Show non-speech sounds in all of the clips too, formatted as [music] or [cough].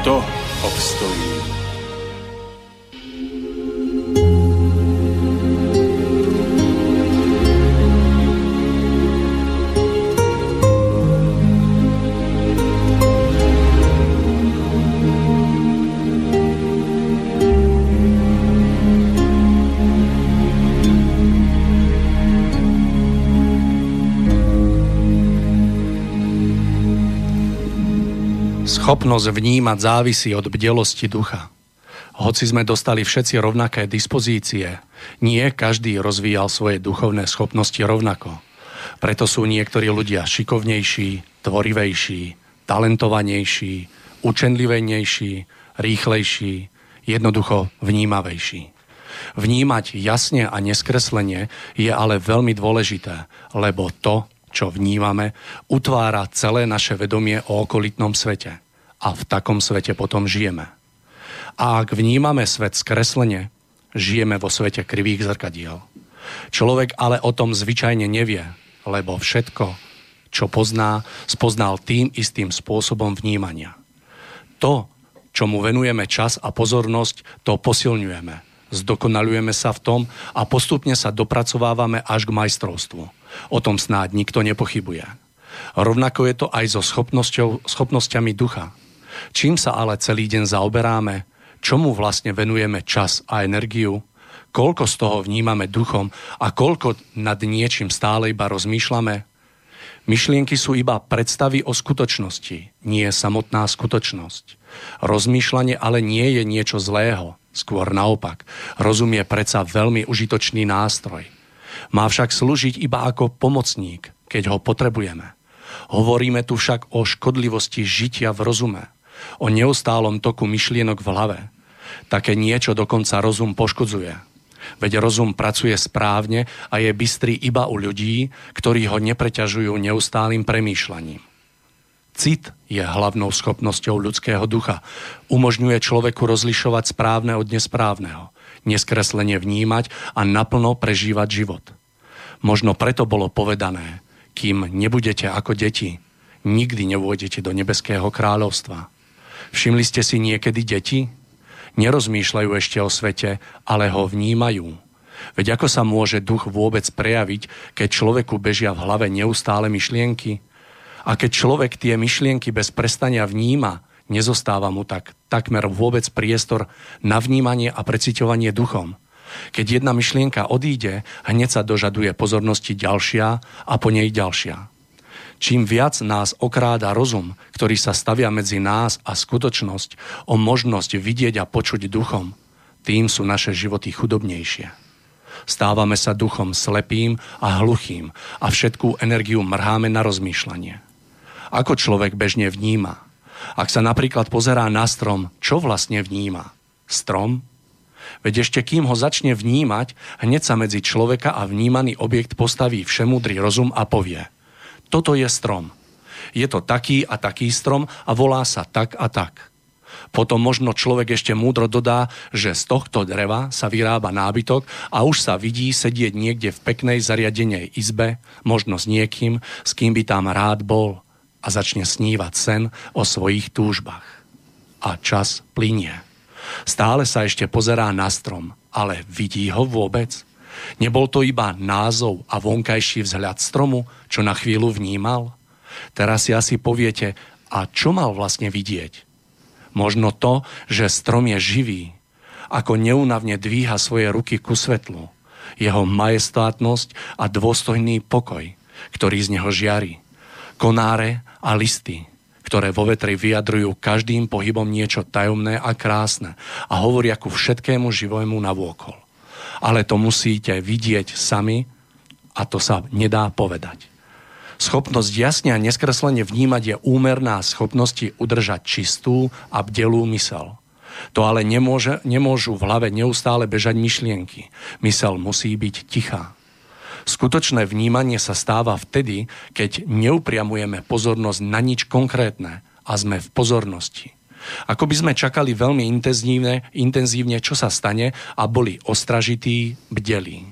kto obstojí. Schopnosť vnímať závisí od bdelosti ducha. Hoci sme dostali všetci rovnaké dispozície, nie každý rozvíjal svoje duchovné schopnosti rovnako. Preto sú niektorí ľudia šikovnejší, tvorivejší, talentovanejší, učenlivenejší, rýchlejší, jednoducho vnímavejší. Vnímať jasne a neskreslenie je ale veľmi dôležité, lebo to, čo vnímame, utvára celé naše vedomie o okolitnom svete a v takom svete potom žijeme. A ak vnímame svet skreslene, žijeme vo svete krivých zrkadiel. Človek ale o tom zvyčajne nevie, lebo všetko, čo pozná, spoznal tým istým spôsobom vnímania. To, čo mu venujeme čas a pozornosť, to posilňujeme. Zdokonalujeme sa v tom a postupne sa dopracovávame až k majstrovstvu. O tom snáď nikto nepochybuje. Rovnako je to aj so schopnosťami ducha. Čím sa ale celý deň zaoberáme? Čomu vlastne venujeme čas a energiu? Koľko z toho vnímame duchom a koľko nad niečím stále iba rozmýšľame? Myšlienky sú iba predstavy o skutočnosti, nie samotná skutočnosť. Rozmýšľanie ale nie je niečo zlého, skôr naopak. Rozum je predsa veľmi užitočný nástroj. Má však slúžiť iba ako pomocník, keď ho potrebujeme. Hovoríme tu však o škodlivosti žitia v rozume o neustálom toku myšlienok v hlave. Také niečo dokonca rozum poškodzuje. Veď rozum pracuje správne a je bystrý iba u ľudí, ktorí ho nepreťažujú neustálým premýšľaním. Cit je hlavnou schopnosťou ľudského ducha. Umožňuje človeku rozlišovať správne od nesprávneho, neskreslenie vnímať a naplno prežívať život. Možno preto bolo povedané, kým nebudete ako deti, nikdy nevôjdete do nebeského kráľovstva. Všimli ste si niekedy deti? Nerozmýšľajú ešte o svete, ale ho vnímajú. Veď ako sa môže duch vôbec prejaviť, keď človeku bežia v hlave neustále myšlienky? A keď človek tie myšlienky bez prestania vníma, nezostáva mu tak takmer vôbec priestor na vnímanie a preciťovanie duchom. Keď jedna myšlienka odíde, hneď sa dožaduje pozornosti ďalšia a po nej ďalšia. Čím viac nás okráda rozum, ktorý sa stavia medzi nás a skutočnosť o možnosť vidieť a počuť duchom, tým sú naše životy chudobnejšie. Stávame sa duchom slepým a hluchým a všetkú energiu mrháme na rozmýšľanie. Ako človek bežne vníma? Ak sa napríklad pozerá na strom, čo vlastne vníma? Strom? Veď ešte kým ho začne vnímať, hneď sa medzi človeka a vnímaný objekt postaví všemúdry rozum a povie – toto je strom. Je to taký a taký strom a volá sa tak a tak. Potom možno človek ešte múdro dodá, že z tohto dreva sa vyrába nábytok a už sa vidí sedieť niekde v peknej zariadenej izbe, možno s niekým, s kým by tam rád bol a začne snívať sen o svojich túžbách. A čas plinie. Stále sa ešte pozerá na strom, ale vidí ho vôbec? Nebol to iba názov a vonkajší vzhľad stromu, čo na chvíľu vnímal? Teraz si asi poviete, a čo mal vlastne vidieť? Možno to, že strom je živý ako neúnavne dvíha svoje ruky ku svetlu, jeho majestátnosť a dôstojný pokoj, ktorý z neho žiari, konáre a listy, ktoré vo vetri vyjadrujú každým pohybom niečo tajomné a krásne a hovoria ku všetkému živému navôkol. Ale to musíte vidieť sami a to sa nedá povedať. Schopnosť jasne a neskreslene vnímať je úmerná schopnosti udržať čistú a bdelú mysel. To ale nemôže, nemôžu v hlave neustále bežať myšlienky. Mysel musí byť tichá. Skutočné vnímanie sa stáva vtedy, keď neupriamujeme pozornosť na nič konkrétne a sme v pozornosti. Ako by sme čakali veľmi intenzívne, intenzívne, čo sa stane a boli ostražití, bdelí.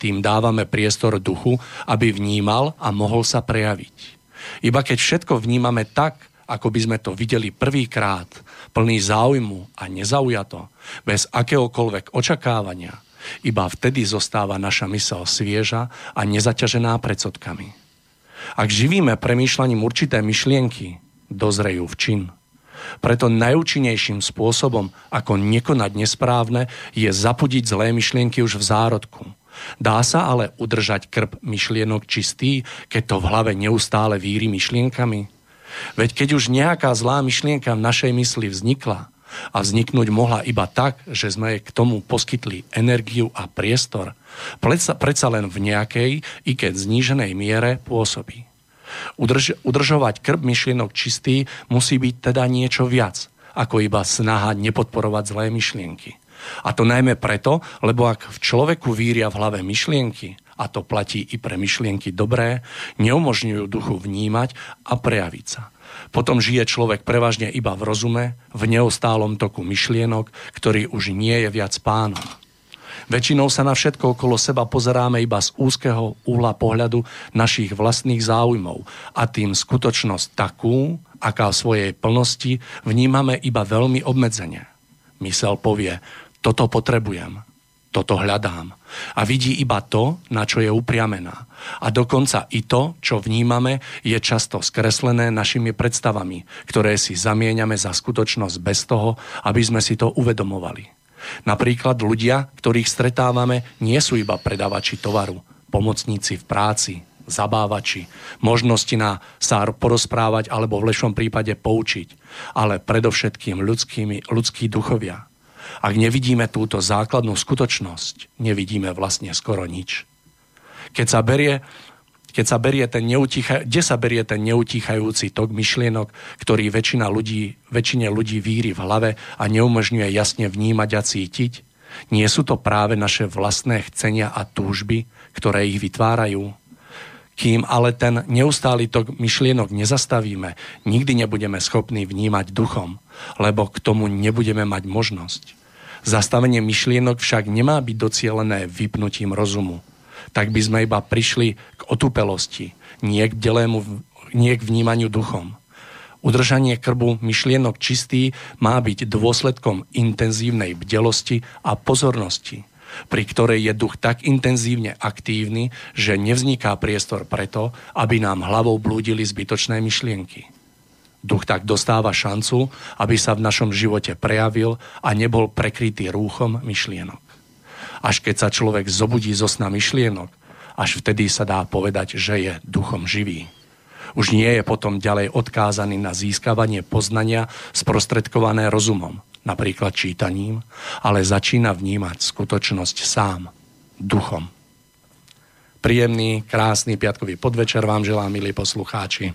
Tým dávame priestor duchu, aby vnímal a mohol sa prejaviť. Iba keď všetko vnímame tak, ako by sme to videli prvýkrát, plný záujmu a nezaujato, bez akéhokoľvek očakávania, iba vtedy zostáva naša mysel svieža a nezaťažená predsudkami. Ak živíme premýšľaním určité myšlienky, dozrejú v čin. Preto najúčinnejším spôsobom, ako nekonať nesprávne, je zapudiť zlé myšlienky už v zárodku. Dá sa ale udržať krb myšlienok čistý, keď to v hlave neustále víri myšlienkami? Veď keď už nejaká zlá myšlienka v našej mysli vznikla, a vzniknúť mohla iba tak, že sme k tomu poskytli energiu a priestor, predsa, predsa len v nejakej, i keď zníženej miere pôsobí. Udrž, udržovať krb myšlienok čistý musí byť teda niečo viac, ako iba snaha nepodporovať zlé myšlienky. A to najmä preto, lebo ak v človeku víria v hlave myšlienky, a to platí i pre myšlienky dobré, neumožňujú duchu vnímať a prejaviť sa. Potom žije človek prevažne iba v rozume, v neustálom toku myšlienok, ktorý už nie je viac pánom. Väčšinou sa na všetko okolo seba pozeráme iba z úzkeho uhla pohľadu našich vlastných záujmov a tým skutočnosť takú, aká v svojej plnosti vnímame iba veľmi obmedzene. Mysel povie, toto potrebujem, toto hľadám. A vidí iba to, na čo je upriamená. A dokonca i to, čo vnímame, je často skreslené našimi predstavami, ktoré si zamieňame za skutočnosť bez toho, aby sme si to uvedomovali. Napríklad ľudia, ktorých stretávame, nie sú iba predávači tovaru, pomocníci v práci, zabávači, možnosti na sa porozprávať alebo v lepšom prípade poučiť, ale predovšetkým ľudskými, ľudskí duchovia, ak nevidíme túto základnú skutočnosť, nevidíme vlastne skoro nič. Keď sa berie, keď sa berie ten neuticha, kde sa berie ten neutíchajúci tok myšlienok, ktorý väčšina ľudí, väčšine ľudí víri v hlave a neumožňuje jasne vnímať a cítiť? Nie sú to práve naše vlastné chcenia a túžby, ktoré ich vytvárajú? Kým ale ten neustály tok myšlienok nezastavíme, nikdy nebudeme schopní vnímať duchom, lebo k tomu nebudeme mať možnosť. Zastavenie myšlienok však nemá byť docielené vypnutím rozumu. Tak by sme iba prišli k otupelosti, nie k, delému, nie k vnímaniu duchom. Udržanie krbu myšlienok čistý má byť dôsledkom intenzívnej bdelosti a pozornosti, pri ktorej je duch tak intenzívne aktívny, že nevzniká priestor preto, aby nám hlavou blúdili zbytočné myšlienky. Duch tak dostáva šancu, aby sa v našom živote prejavil a nebol prekrytý rúchom myšlienok. Až keď sa človek zobudí zo sna myšlienok, až vtedy sa dá povedať, že je duchom živý. Už nie je potom ďalej odkázaný na získavanie poznania sprostredkované rozumom, napríklad čítaním, ale začína vnímať skutočnosť sám, duchom. Príjemný, krásny piatkový podvečer vám želám, milí poslucháči.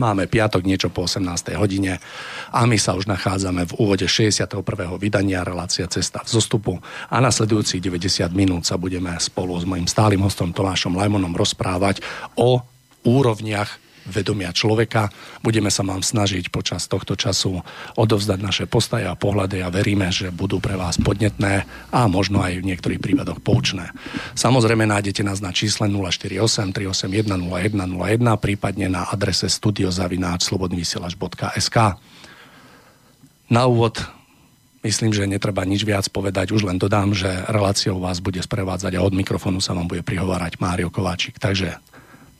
Máme piatok niečo po 18. hodine a my sa už nachádzame v úvode 61. vydania relácia Cesta v zostupu a nasledujúcich 90 minút sa budeme spolu s mojim stálym hostom Tomášom Lajmonom rozprávať o úrovniach vedomia človeka. Budeme sa vám snažiť počas tohto času odovzdať naše postaje a pohľady a veríme, že budú pre vás podnetné a možno aj v niektorých prípadoch poučné. Samozrejme nájdete nás na čísle 048 381 0101, prípadne na adrese studiozavináč.slobodnyvysielač.sk Na úvod Myslím, že netreba nič viac povedať, už len dodám, že reláciou vás bude sprevádzať a od mikrofónu sa vám bude prihovárať Mário Kováčik. Takže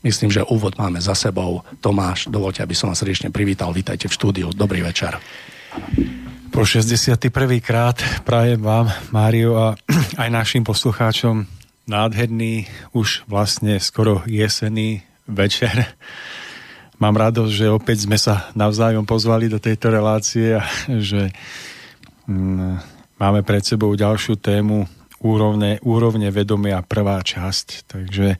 Myslím, že úvod máme za sebou. Tomáš, dovolte, aby som vás srdečne privítal. Vítajte v štúdiu. Dobrý večer. Po 61. krát prajem vám, Mário, a aj našim poslucháčom nádherný, už vlastne skoro jesený večer. Mám radosť, že opäť sme sa navzájom pozvali do tejto relácie a že mm, máme pred sebou ďalšiu tému úrovne, úrovne vedomia prvá časť. Takže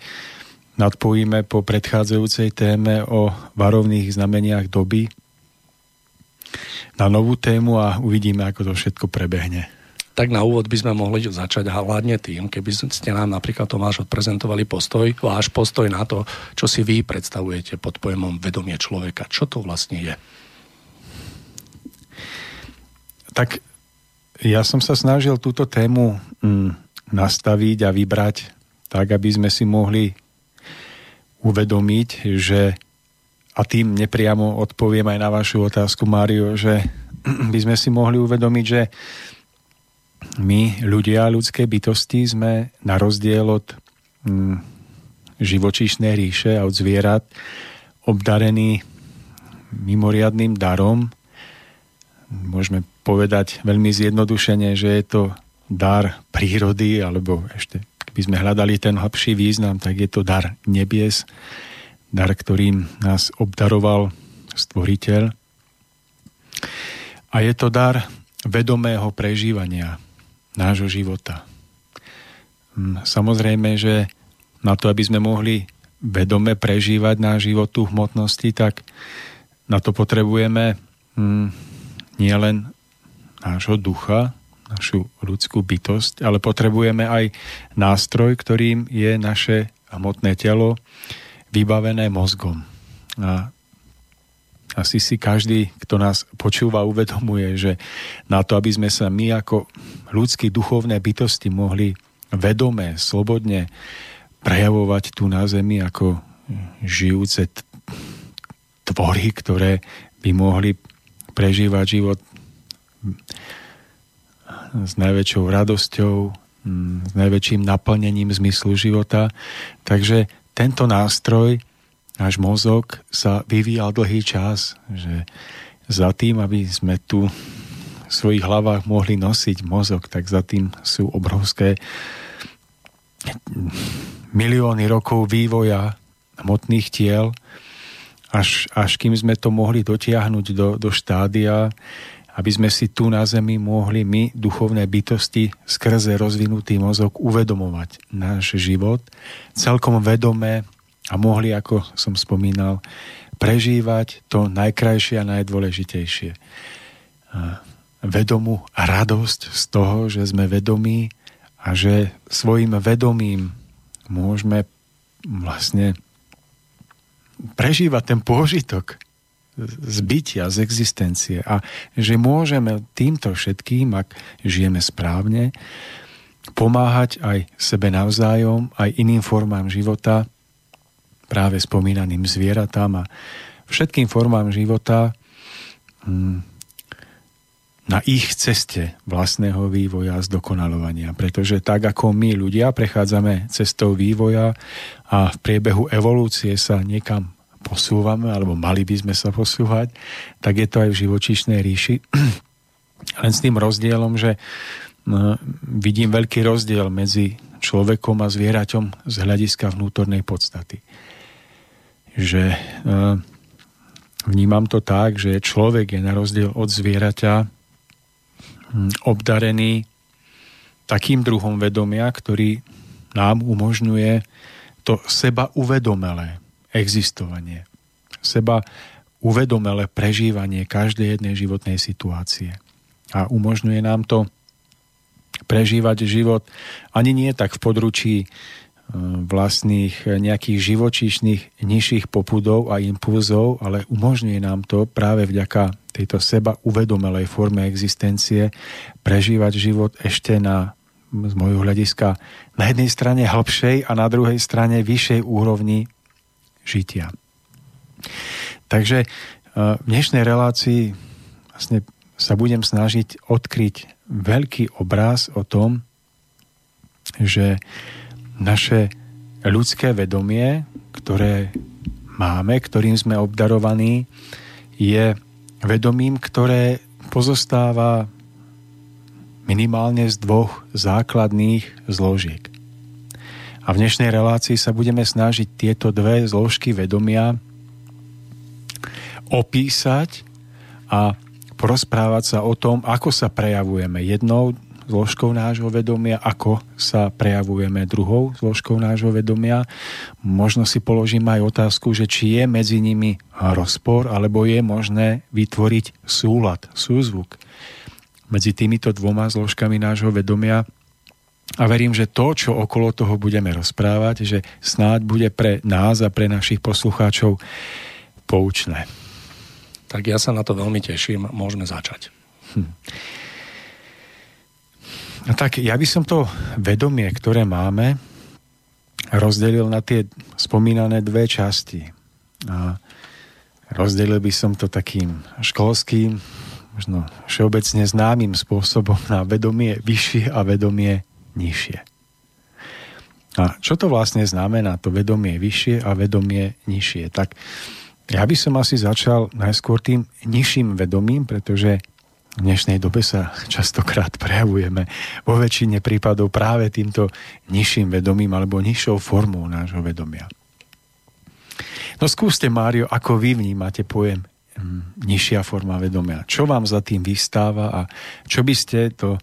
nadpojíme po predchádzajúcej téme o varovných znameniach doby na novú tému a uvidíme, ako to všetko prebehne. Tak na úvod by sme mohli začať hlavne tým, keby ste nám napríklad Tomáš odprezentovali postoj, váš postoj na to, čo si vy predstavujete pod pojmom vedomie človeka. Čo to vlastne je? Tak ja som sa snažil túto tému mm, nastaviť a vybrať tak, aby sme si mohli uvedomiť, že a tým nepriamo odpoviem aj na vašu otázku, Mário, že [clears throat] by sme si mohli uvedomiť, že my, ľudia, ľudské bytosti, sme na rozdiel od mm, živočíšnej ríše a od zvierat obdarení mimoriadným darom. Môžeme povedať veľmi zjednodušene, že je to dar prírody, alebo ešte keby sme hľadali ten hlbší význam, tak je to dar nebies, dar, ktorým nás obdaroval stvoriteľ. A je to dar vedomého prežívania nášho života. Hm, samozrejme, že na to, aby sme mohli vedome prežívať náš život tu hmotnosti, tak na to potrebujeme hm, nielen nášho ducha, našu ľudskú bytosť, ale potrebujeme aj nástroj, ktorým je naše hmotné telo, vybavené mozgom. A asi si každý, kto nás počúva, uvedomuje, že na to, aby sme sa my ako ľudskí duchovné bytosti mohli vedome, slobodne prejavovať tu na Zemi ako žijúce tvory, ktoré by mohli prežívať život s najväčšou radosťou, s najväčším naplnením zmyslu života. Takže tento nástroj, náš mozog, sa vyvíjal dlhý čas, že za tým, aby sme tu v svojich hlavách mohli nosiť mozog, tak za tým sú obrovské milióny rokov vývoja hmotných tiel, až, až kým sme to mohli dotiahnuť do, do štádia, aby sme si tu na Zemi mohli my, duchovné bytosti, skrze rozvinutý mozog uvedomovať náš život celkom vedomé a mohli, ako som spomínal, prežívať to najkrajšie a najdôležitejšie. Vedomú radosť z toho, že sme vedomí a že svojim vedomím môžeme vlastne prežívať ten pôžitok z z existencie a že môžeme týmto všetkým, ak žijeme správne, pomáhať aj sebe navzájom, aj iným formám života, práve spomínaným zvieratám a všetkým formám života hm, na ich ceste vlastného vývoja a zdokonalovania. Pretože tak ako my ľudia prechádzame cestou vývoja a v priebehu evolúcie sa niekam posúvame, alebo mali by sme sa posúvať, tak je to aj v živočíšnej ríši. [clears throat] Len s tým rozdielom, že no, vidím veľký rozdiel medzi človekom a zvieraťom z hľadiska vnútornej podstaty. Že e, vnímam to tak, že človek je na rozdiel od zvieraťa hm, obdarený takým druhom vedomia, ktorý nám umožňuje to seba uvedomelé existovanie. Seba uvedomelé prežívanie každej jednej životnej situácie. A umožňuje nám to prežívať život ani nie tak v područí e, vlastných nejakých živočíšnych nižších popudov a impulzov, ale umožňuje nám to práve vďaka tejto seba uvedomelej forme existencie prežívať život ešte na z môjho hľadiska na jednej strane hlbšej a na druhej strane vyššej úrovni žitia. Takže e, v dnešnej relácii vlastne sa budem snažiť odkryť veľký obraz o tom, že naše ľudské vedomie, ktoré máme, ktorým sme obdarovaní, je vedomím, ktoré pozostáva minimálne z dvoch základných zložiek. A v dnešnej relácii sa budeme snažiť tieto dve zložky vedomia opísať a porozprávať sa o tom, ako sa prejavujeme jednou zložkou nášho vedomia, ako sa prejavujeme druhou zložkou nášho vedomia. Možno si položím aj otázku, že či je medzi nimi rozpor, alebo je možné vytvoriť súlad, súzvuk medzi týmito dvoma zložkami nášho vedomia. A verím, že to, čo okolo toho budeme rozprávať, že snáď bude pre nás a pre našich poslucháčov poučné. Tak ja sa na to veľmi teším. Môžeme začať. Hm. No tak ja by som to vedomie, ktoré máme, rozdelil na tie spomínané dve časti. A rozdelil by som to takým školským, možno všeobecne známym spôsobom na vedomie vyššie a vedomie nižšie. A čo to vlastne znamená, to vedomie vyššie a vedomie nižšie? Tak ja by som asi začal najskôr tým nižším vedomím, pretože v dnešnej dobe sa častokrát prejavujeme vo väčšine prípadov práve týmto nižším vedomím alebo nižšou formou nášho vedomia. No skúste, Mário, ako vy vnímate pojem hm, nižšia forma vedomia. Čo vám za tým vystáva a čo by ste to,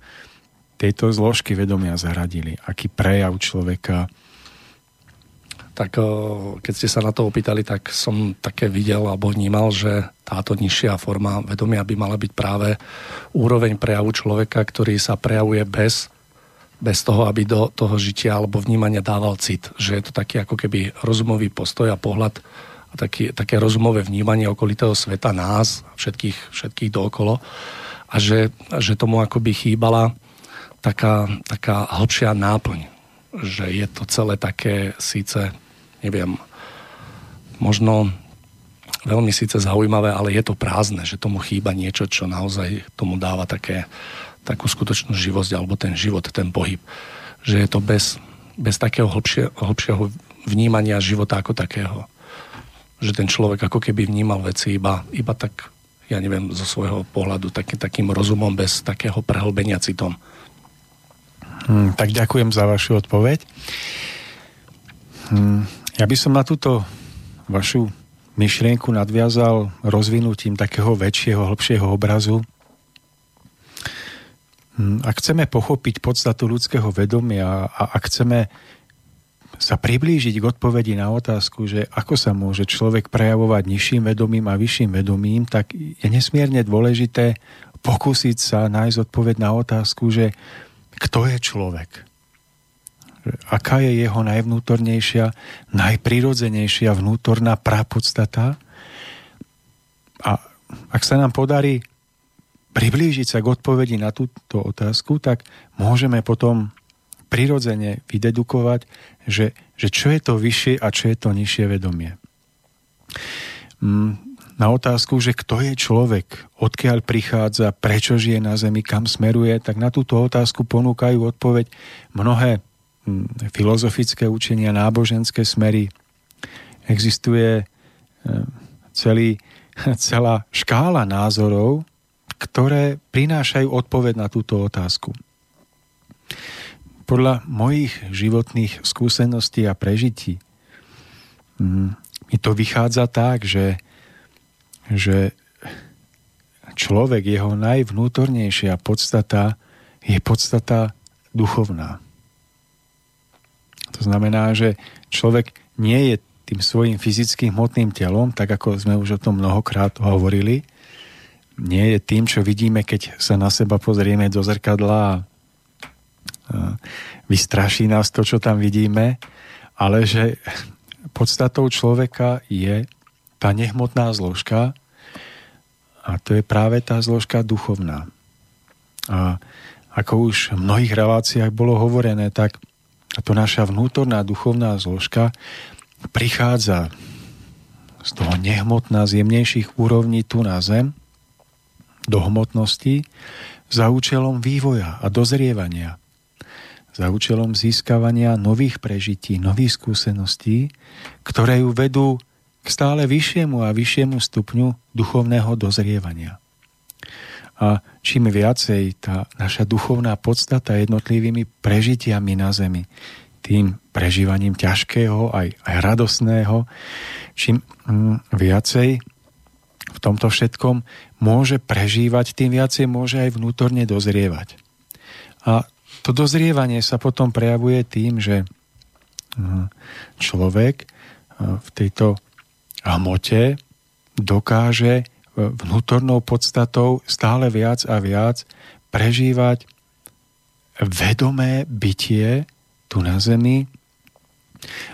tejto zložky vedomia zaradili? Aký prejav človeka tak keď ste sa na to opýtali, tak som také videl alebo vnímal, že táto nižšia forma vedomia by mala byť práve úroveň prejavu človeka, ktorý sa prejavuje bez, bez toho, aby do toho žitia alebo vnímania dával cit. Že je to taký ako keby rozumový postoj a pohľad a taký, také rozumové vnímanie okolitého sveta, nás, všetkých, všetkých dookolo. A že, že tomu akoby chýbala taká, taká hĺbšia náplň. Že je to celé také síce neviem, možno veľmi síce zaujímavé, ale je to prázdne, že tomu chýba niečo, čo naozaj tomu dáva také, takú skutočnú živosť alebo ten život, ten pohyb. Že je to bez, bez takého hlbšie, hlbšieho vnímania života ako takého. Že ten človek ako keby vnímal veci iba, iba tak, ja neviem, zo svojho pohľadu taký, takým rozumom bez takého prehlbenia citom. Hmm, tak ďakujem za vašu odpoveď. Hmm, ja by som na túto vašu myšlienku nadviazal rozvinutím takého väčšieho, hlbšieho obrazu. Hm, ak chceme pochopiť podstatu ľudského vedomia a ak chceme sa priblížiť k odpovedi na otázku, že ako sa môže človek prejavovať nižším vedomím a vyšším vedomím, tak je nesmierne dôležité pokúsiť sa nájsť odpoveď na otázku, že kto je človek? aká je jeho najvnútornejšia, najprirodzenejšia vnútorná prapodstata. A ak sa nám podarí priblížiť sa k odpovedi na túto otázku, tak môžeme potom prirodzene vydedukovať, že, že čo je to vyššie a čo je to nižšie vedomie. Mm, na otázku, že kto je človek, odkiaľ prichádza, prečo žije na Zemi, kam smeruje, tak na túto otázku ponúkajú odpoveď mnohé filozofické učenia, náboženské smery. Existuje e, celý, [laughs] celá škála názorov, ktoré prinášajú odpoveď na túto otázku. Podľa mojich životných skúseností a prežití mi to vychádza tak, že, že človek, jeho najvnútornejšia podstata je podstata duchovná. To znamená, že človek nie je tým svojim fyzickým hmotným telom, tak ako sme už o tom mnohokrát hovorili, nie je tým, čo vidíme, keď sa na seba pozrieme do zrkadla a vystraší nás to, čo tam vidíme, ale že podstatou človeka je tá nehmotná zložka a to je práve tá zložka duchovná. A ako už v mnohých reláciách bolo hovorené, tak táto naša vnútorná duchovná zložka prichádza z toho nehmotná z jemnejších úrovní tu na zem do hmotnosti za účelom vývoja a dozrievania, za účelom získavania nových prežití, nových skúseností, ktoré ju vedú stále vyššiemu a vyššiemu stupňu duchovného dozrievania. A čím viacej tá naša duchovná podstata jednotlivými prežitiami na zemi, tým prežívaním ťažkého aj, aj radosného, čím mm, viacej v tomto všetkom môže prežívať, tým viacej môže aj vnútorne dozrievať. A to dozrievanie sa potom prejavuje tým, že mm, človek v tejto hmote dokáže vnútornou podstatou stále viac a viac prežívať vedomé bytie tu na zemi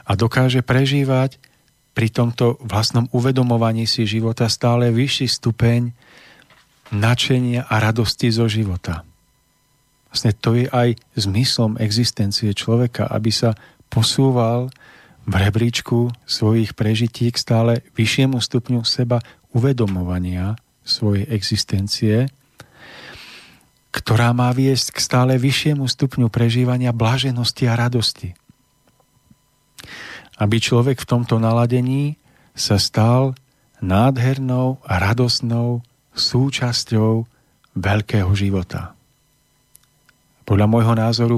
a dokáže prežívať pri tomto vlastnom uvedomovaní si života stále vyšší stupeň načenia a radosti zo života. Vlastne to je aj zmyslom existencie človeka, aby sa posúval v rebríčku svojich prežití k stále vyššiemu stupňu seba uvedomovania svojej existencie, ktorá má viesť k stále vyššiemu stupňu prežívania blaženosti a radosti. Aby človek v tomto naladení sa stal nádhernou a radosnou súčasťou veľkého života. Podľa môjho názoru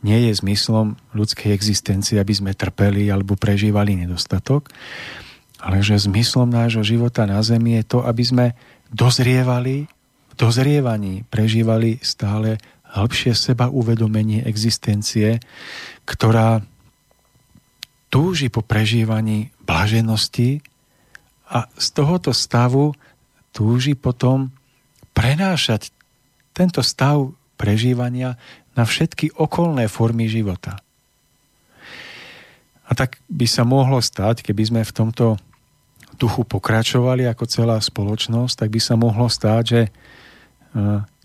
nie je zmyslom ľudskej existencie, aby sme trpeli alebo prežívali nedostatok, ale že zmyslom nášho života na Zemi je to, aby sme dozrievali, v dozrievaní prežívali stále hĺbšie seba uvedomenie existencie, ktorá túži po prežívaní blaženosti a z tohoto stavu túži potom prenášať tento stav prežívania na všetky okolné formy života. A tak by sa mohlo stať, keby sme v tomto duchu pokračovali ako celá spoločnosť, tak by sa mohlo stáť, že e,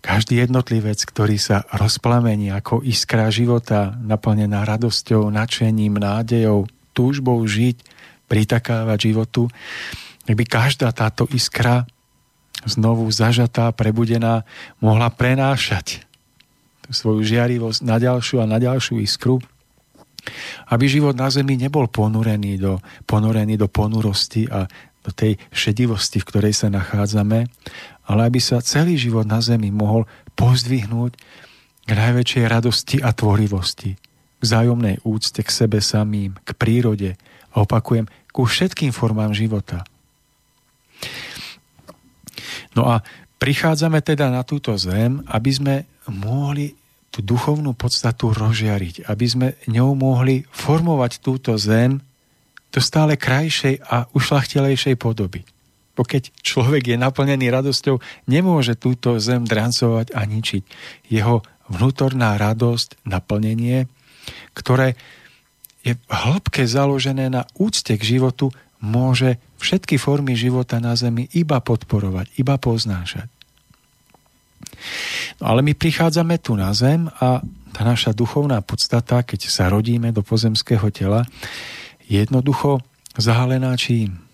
každý jednotlivec, ktorý sa rozplamení ako iskra života, naplnená radosťou, nadšením, nádejou, túžbou žiť, pritakávať životu, tak by každá táto iskra znovu zažatá, prebudená, mohla prenášať svoju žiarivosť na ďalšiu a na ďalšiu iskru, aby život na zemi nebol ponorený do, ponorený do ponurosti a do tej šedivosti, v ktorej sa nachádzame, ale aby sa celý život na zemi mohol pozdvihnúť k najväčšej radosti a tvorivosti, k vzájomnej úcte k sebe samým, k prírode a opakujem, ku všetkým formám života. No a prichádzame teda na túto zem, aby sme mohli tú duchovnú podstatu rozžiariť, aby sme ňou mohli formovať túto zem do stále krajšej a ušlachtilejšej podoby. Bo keď človek je naplnený radosťou, nemôže túto zem drancovať a ničiť. Jeho vnútorná radosť, naplnenie, ktoré je hĺbke založené na úcte k životu, môže všetky formy života na Zemi iba podporovať, iba poznášať. No ale my prichádzame tu na zem a tá naša duchovná podstata, keď sa rodíme do pozemského tela, je jednoducho zahalená čím?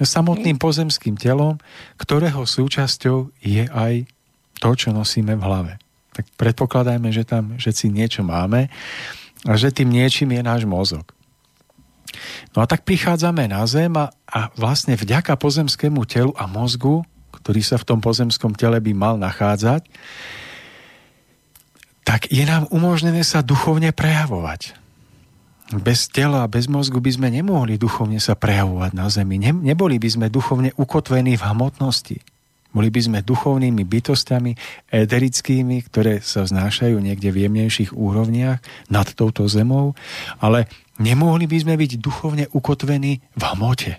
Samotným pozemským telom, ktorého súčasťou je aj to, čo nosíme v hlave. Tak predpokladajme, že tam všetci niečo máme a že tým niečím je náš mozog. No a tak prichádzame na zem a, a vlastne vďaka pozemskému telu a mozgu ktorý sa v tom pozemskom tele by mal nachádzať, tak je nám umožnené sa duchovne prejavovať. Bez tela, bez mozgu by sme nemohli duchovne sa prejavovať na Zemi. Ne, neboli by sme duchovne ukotvení v hmotnosti. Boli by sme duchovnými bytostiami, éterickými, ktoré sa vznášajú niekde v jemnejších úrovniach nad touto zemou, ale nemohli by sme byť duchovne ukotvení v hmote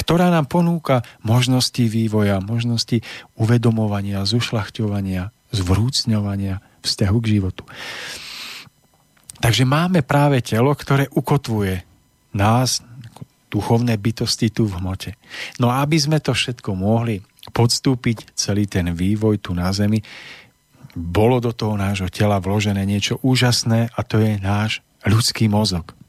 ktorá nám ponúka možnosti vývoja, možnosti uvedomovania, zušľachťovania, zvrúcňovania vzťahu k životu. Takže máme práve telo, ktoré ukotvuje nás, duchovné bytosti tu v hmote. No a aby sme to všetko mohli podstúpiť, celý ten vývoj tu na Zemi, bolo do toho nášho tela vložené niečo úžasné a to je náš ľudský mozog.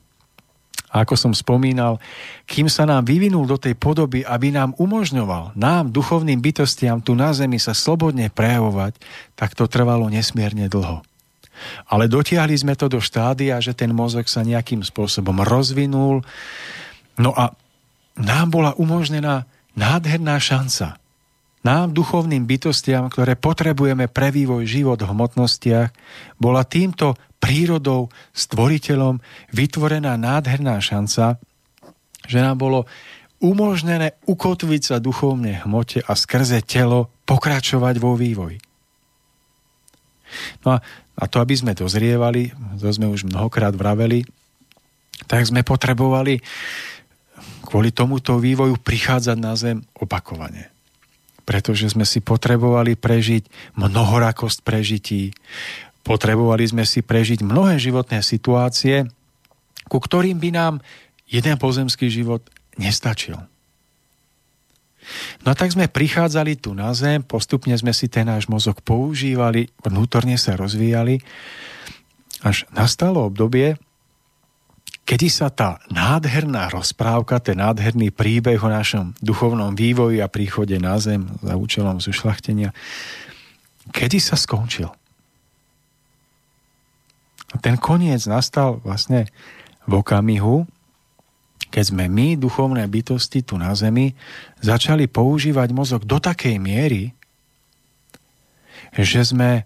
A ako som spomínal, kým sa nám vyvinul do tej podoby, aby nám umožňoval, nám, duchovným bytostiam tu na zemi sa slobodne prejavovať, tak to trvalo nesmierne dlho. Ale dotiahli sme to do štádia, že ten mozog sa nejakým spôsobom rozvinul. No a nám bola umožnená nádherná šanca nám, duchovným bytostiam, ktoré potrebujeme pre vývoj život v hmotnostiach, bola týmto prírodou, stvoriteľom vytvorená nádherná šanca, že nám bolo umožnené ukotviť sa duchovne hmote a skrze telo pokračovať vo vývoji. No a, a to, aby sme dozrievali, to sme už mnohokrát vraveli, tak sme potrebovali kvôli tomuto vývoju prichádzať na zem opakovane pretože sme si potrebovali prežiť mnohorakosť prežití, potrebovali sme si prežiť mnohé životné situácie, ku ktorým by nám jeden pozemský život nestačil. No a tak sme prichádzali tu na zem, postupne sme si ten náš mozog používali, vnútorne sa rozvíjali, až nastalo obdobie, kedy sa tá nádherná rozprávka, ten nádherný príbeh o našom duchovnom vývoji a príchode na zem za účelom zušlachtenia, kedy sa skončil. A ten koniec nastal vlastne v okamihu, keď sme my, duchovné bytosti tu na Zemi, začali používať mozog do takej miery, že sme,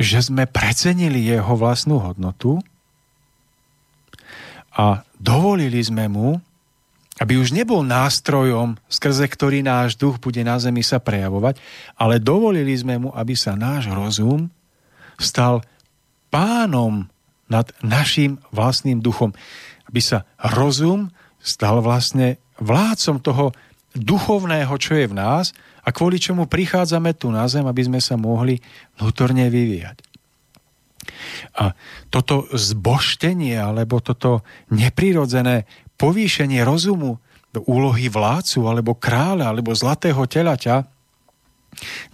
že sme precenili jeho vlastnú hodnotu a dovolili sme mu, aby už nebol nástrojom, skrze ktorý náš duch bude na zemi sa prejavovať, ale dovolili sme mu, aby sa náš rozum stal pánom nad našim vlastným duchom. Aby sa rozum stal vlastne vládcom toho duchovného, čo je v nás a kvôli čomu prichádzame tu na zem, aby sme sa mohli vnútorne vyvíjať. A toto zboštenie alebo toto neprirodzené povýšenie rozumu do úlohy vládcu alebo kráľa alebo zlatého telaťa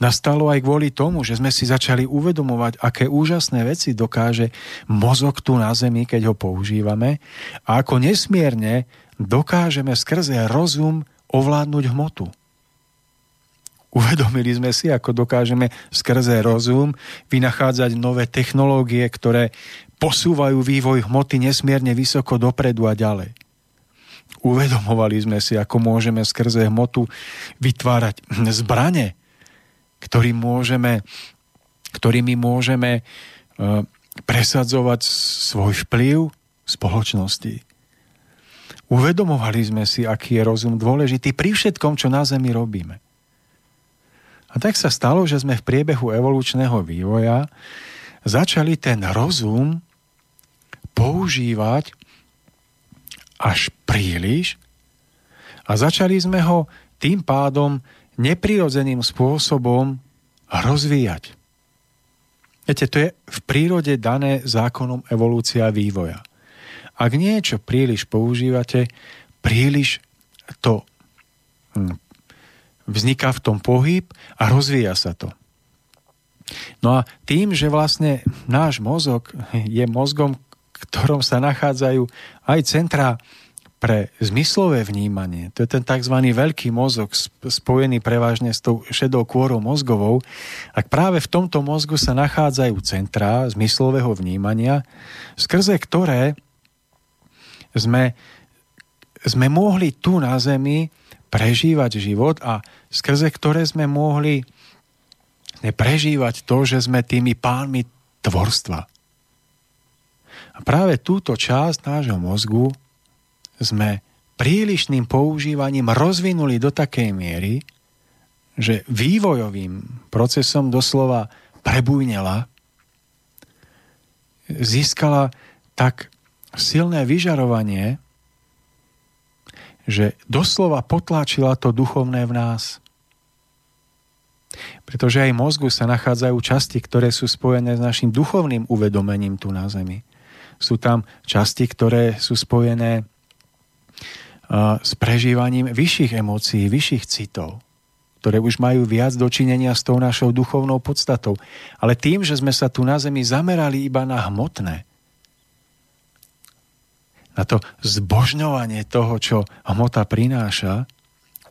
nastalo aj kvôli tomu, že sme si začali uvedomovať, aké úžasné veci dokáže mozog tu na Zemi, keď ho používame a ako nesmierne dokážeme skrze rozum ovládnuť hmotu. Uvedomili sme si, ako dokážeme skrze rozum vynachádzať nové technológie, ktoré posúvajú vývoj hmoty nesmierne vysoko dopredu a ďalej. Uvedomovali sme si, ako môžeme skrze hmotu vytvárať zbrane, ktorým môžeme, ktorými môžeme e, presadzovať svoj vplyv v spoločnosti. Uvedomovali sme si, aký je rozum dôležitý pri všetkom, čo na Zemi robíme. A tak sa stalo, že sme v priebehu evolučného vývoja začali ten rozum používať až príliš a začali sme ho tým pádom neprirodzeným spôsobom rozvíjať. Viete, to je v prírode dané zákonom evolúcia vývoja. Ak niečo príliš používate, príliš to hm, vzniká v tom pohyb a rozvíja sa to. No a tým, že vlastne náš mozog je mozgom, ktorom sa nachádzajú aj centra pre zmyslové vnímanie, to je ten tzv. veľký mozog spojený prevažne s tou šedou kôrou mozgovou, ak práve v tomto mozgu sa nachádzajú centra zmyslového vnímania, skrze ktoré sme, sme mohli tu na Zemi prežívať život a skrze ktoré sme mohli prežívať to, že sme tými pánmi tvorstva. A práve túto časť nášho mozgu sme prílišným používaním rozvinuli do takej miery, že vývojovým procesom doslova prebujnela, získala tak silné vyžarovanie, že doslova potláčila to duchovné v nás. Pretože aj v mozgu sa nachádzajú časti, ktoré sú spojené s našim duchovným uvedomením tu na Zemi. Sú tam časti, ktoré sú spojené s prežívaním vyšších emócií, vyšších citov, ktoré už majú viac dočinenia s tou našou duchovnou podstatou. Ale tým, že sme sa tu na Zemi zamerali iba na hmotné, na to zbožňovanie toho, čo hmota prináša,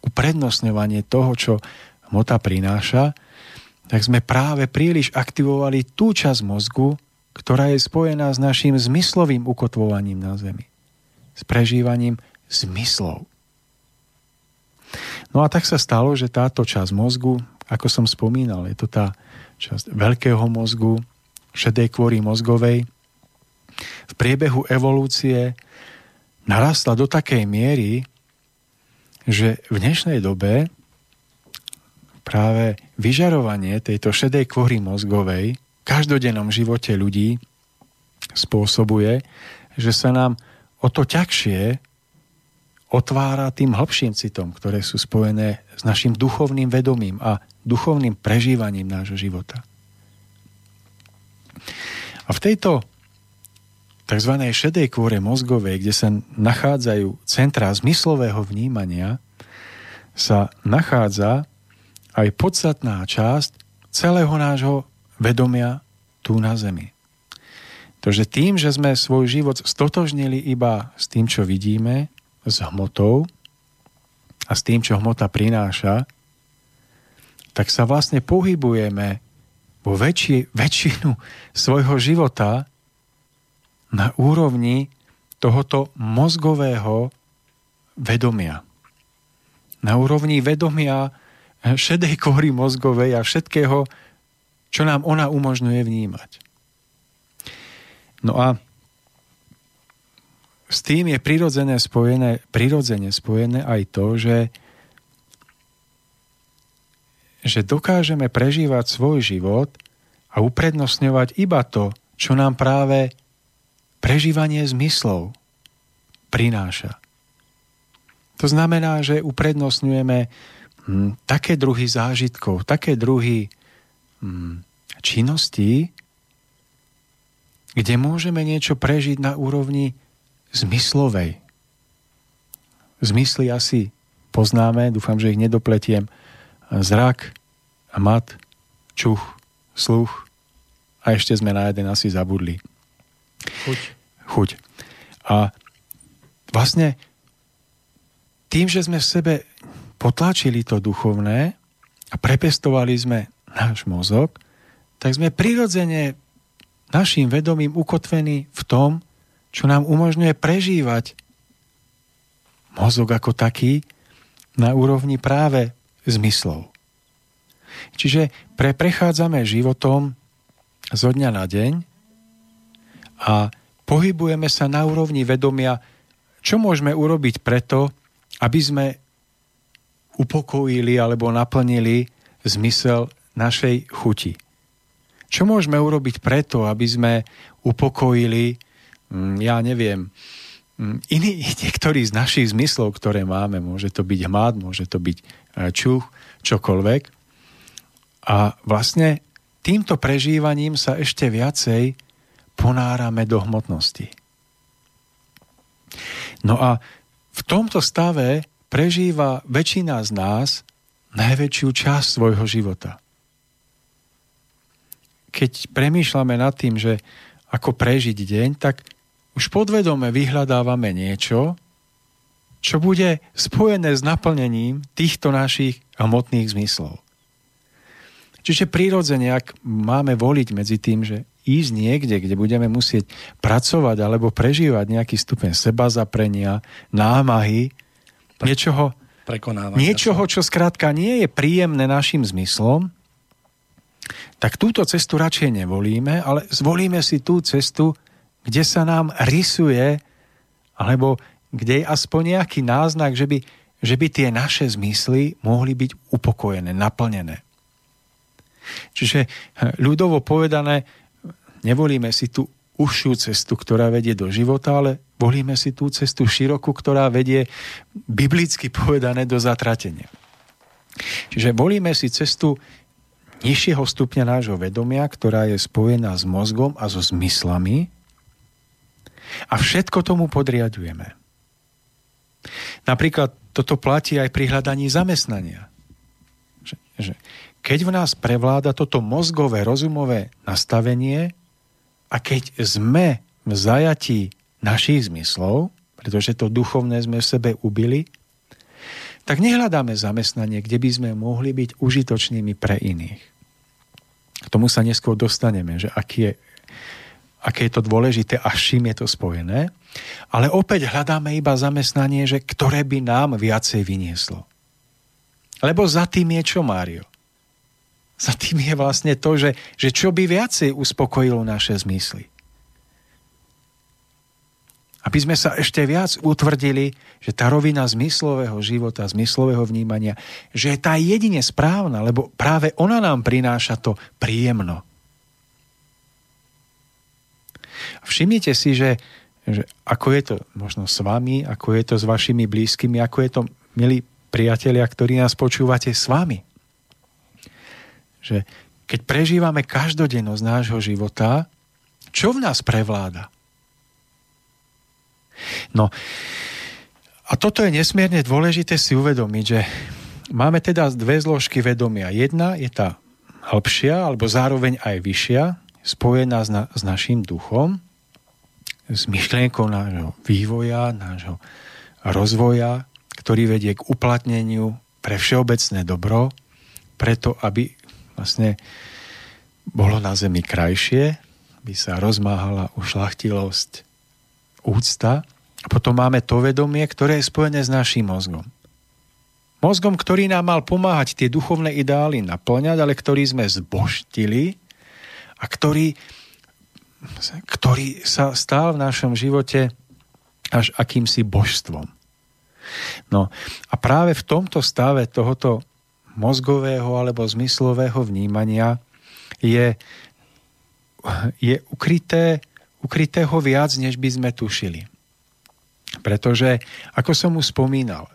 uprednostňovanie toho, čo hmota prináša, tak sme práve príliš aktivovali tú časť mozgu, ktorá je spojená s našim zmyslovým ukotvovaním na Zemi. S prežívaním zmyslov. No a tak sa stalo, že táto časť mozgu, ako som spomínal, je to tá časť veľkého mozgu, šedej kôry mozgovej, v priebehu evolúcie narastla do takej miery, že v dnešnej dobe práve vyžarovanie tejto šedej kôry mozgovej v každodennom živote ľudí spôsobuje, že sa nám o to ťažšie otvára tým hlbším citom, ktoré sú spojené s našim duchovným vedomím a duchovným prežívaním nášho života. A v tejto tzv. šedej kôre mozgovej, kde sa nachádzajú centrá zmyslového vnímania, sa nachádza aj podstatná časť celého nášho vedomia tu na Zemi. že tým, že sme svoj život stotožnili iba s tým, čo vidíme, s hmotou a s tým, čo hmota prináša, tak sa vlastne pohybujeme vo väčši, väčšinu svojho života na úrovni tohoto mozgového vedomia. Na úrovni vedomia šedej kory mozgovej a všetkého, čo nám ona umožňuje vnímať. No a s tým je prirodzené spojené, prirodzene spojené aj to, že, že dokážeme prežívať svoj život a uprednostňovať iba to, čo nám práve prežívanie zmyslov prináša. To znamená, že uprednostňujeme hm, také druhy zážitkov, také druhy hm, činností, kde môžeme niečo prežiť na úrovni zmyslovej. Zmysly asi poznáme, dúfam, že ich nedopletiem. Zrak, mat, čuch, sluch a ešte sme na jeden asi zabudli. Chuť. Chuť. A vlastne tým, že sme v sebe potlačili to duchovné a prepestovali sme náš mozog, tak sme prirodzene našim vedomím ukotvení v tom, čo nám umožňuje prežívať mozog ako taký na úrovni práve zmyslov. Čiže pre prechádzame životom zo dňa na deň a pohybujeme sa na úrovni vedomia, čo môžeme urobiť preto, aby sme upokojili alebo naplnili zmysel našej chuti. Čo môžeme urobiť preto, aby sme upokojili, ja neviem, mm, iný, [laughs] niektorý z našich zmyslov, ktoré máme, môže to byť hmat, môže to byť e, čuch, čokoľvek. A vlastne týmto prežívaním sa ešte viacej ponárame do hmotnosti. No a v tomto stave prežíva väčšina z nás najväčšiu časť svojho života. Keď premýšľame nad tým, že ako prežiť deň, tak už podvedome vyhľadávame niečo, čo bude spojené s naplnením týchto našich hmotných zmyslov. Čiže prirodzene, ak máme voliť medzi tým, že ísť niekde, kde budeme musieť pracovať alebo prežívať nejaký stupeň seba zaprenia, námahy, Pre, niečoho, niečoho, čo skrátka nie je príjemné našim zmyslom, tak túto cestu radšej nevolíme, ale zvolíme si tú cestu, kde sa nám rysuje, alebo kde je aspoň nejaký náznak, že by, že by tie naše zmysly mohli byť upokojené, naplnené. Čiže ľudovo povedané, Nevolíme si tú užšiu cestu, ktorá vedie do života, ale volíme si tú cestu širokú, ktorá vedie biblicky povedané do zatratenia. Čiže volíme si cestu nižšieho stupňa nášho vedomia, ktorá je spojená s mozgom a so zmyslami a všetko tomu podriadujeme. Napríklad toto platí aj pri hľadaní zamestnania. Že, že keď v nás prevláda toto mozgové, rozumové nastavenie, a keď sme v zajatí našich zmyslov, pretože to duchovné sme v sebe ubili, tak nehľadáme zamestnanie, kde by sme mohli byť užitočnými pre iných. K tomu sa neskôr dostaneme, že aký je, aké je to dôležité a s čím je to spojené. Ale opäť hľadáme iba zamestnanie, že ktoré by nám viacej vynieslo. Lebo za tým je čo, Mário? Za tým je vlastne to, že, že čo by viacej uspokojilo naše zmysly. Aby sme sa ešte viac utvrdili, že tá rovina zmyslového života, zmyslového vnímania, že je tá jedine správna, lebo práve ona nám prináša to príjemno. Všimnite si, že, že ako je to možno s vami, ako je to s vašimi blízkymi, ako je to, milí priatelia, ktorí nás počúvate s vami. Že keď prežívame každodennosť nášho života, čo v nás prevláda? No a toto je nesmierne dôležité si uvedomiť, že máme teda dve zložky vedomia. Jedna je tá hĺbšia, alebo zároveň aj vyššia, spojená s, na, s našim duchom, s myšlienkou nášho vývoja, nášho rozvoja, ktorý vedie k uplatneniu pre všeobecné dobro, preto aby vlastne bolo na zemi krajšie, by sa rozmáhala ušlachtilosť, úcta. A potom máme to vedomie, ktoré je spojené s našim mozgom. Mozgom, ktorý nám mal pomáhať tie duchovné ideály naplňať, ale ktorý sme zboštili a ktorý, ktorý sa stal v našom živote až akýmsi božstvom. No a práve v tomto stave tohoto mozgového alebo zmyslového vnímania je, je ukryté ukrytého viac, než by sme tušili. Pretože, ako som už spomínal,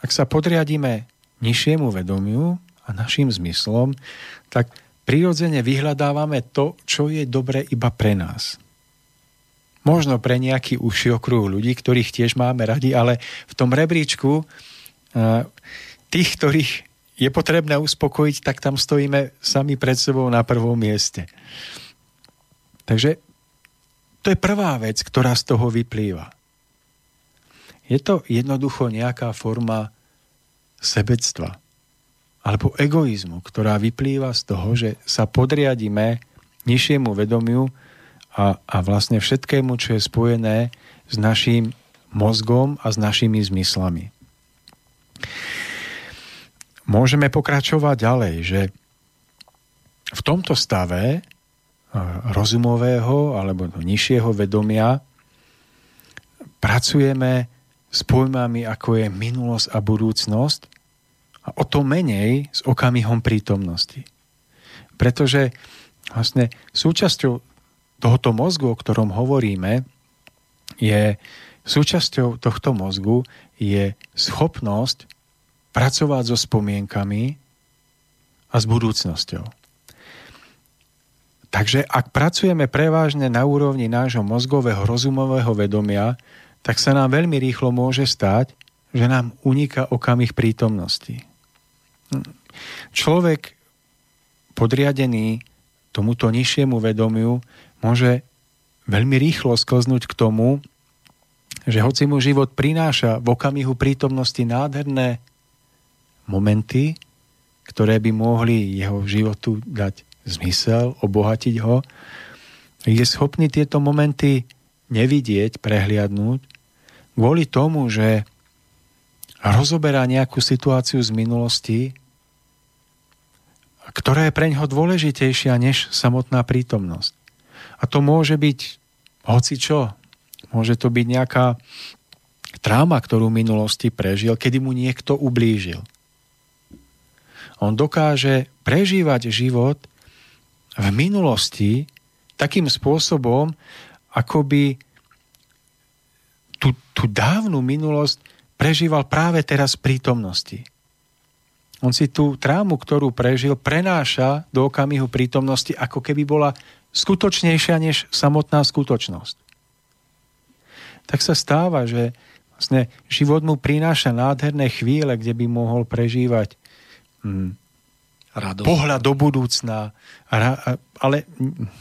ak sa podriadíme nižšiemu vedomiu a našim zmyslom, tak prirodzene vyhľadávame to, čo je dobre iba pre nás. Možno pre nejaký užší okruh ľudí, ktorých tiež máme radi, ale v tom rebríčku tých, ktorých je potrebné uspokojiť, tak tam stojíme sami pred sebou na prvom mieste. Takže to je prvá vec, ktorá z toho vyplýva. Je to jednoducho nejaká forma sebectva alebo egoizmu, ktorá vyplýva z toho, že sa podriadíme nižšiemu vedomiu a, a vlastne všetkému, čo je spojené s našim mozgom a s našimi zmyslami. Môžeme pokračovať ďalej, že v tomto stave rozumového alebo nižšieho vedomia pracujeme s pojmami ako je minulosť a budúcnosť a o to menej s okamihom prítomnosti. Pretože vlastne súčasťou tohoto mozgu, o ktorom hovoríme, je súčasťou tohto mozgu je schopnosť pracovať so spomienkami a s budúcnosťou. Takže ak pracujeme prevážne na úrovni nášho mozgového rozumového vedomia, tak sa nám veľmi rýchlo môže stať, že nám uniká okamih prítomnosti. Človek podriadený tomuto nižšiemu vedomiu môže veľmi rýchlo sklznúť k tomu, že hoci mu život prináša v okamihu prítomnosti nádherné momenty, ktoré by mohli jeho životu dať zmysel, obohatiť ho, je schopný tieto momenty nevidieť, prehliadnúť, kvôli tomu, že rozoberá nejakú situáciu z minulosti, ktorá je pre ňoho dôležitejšia než samotná prítomnosť. A to môže byť hoci čo. Môže to byť nejaká tráma, ktorú v minulosti prežil, kedy mu niekto ublížil. On dokáže prežívať život v minulosti takým spôsobom, ako by tú, tú dávnu minulosť prežíval práve teraz v prítomnosti. On si tú trámu, ktorú prežil, prenáša do okamihu prítomnosti, ako keby bola skutočnejšia než samotná skutočnosť. Tak sa stáva, že vlastne život mu prináša nádherné chvíle, kde by mohol prežívať hm, Radosť. pohľad do budúcna, ale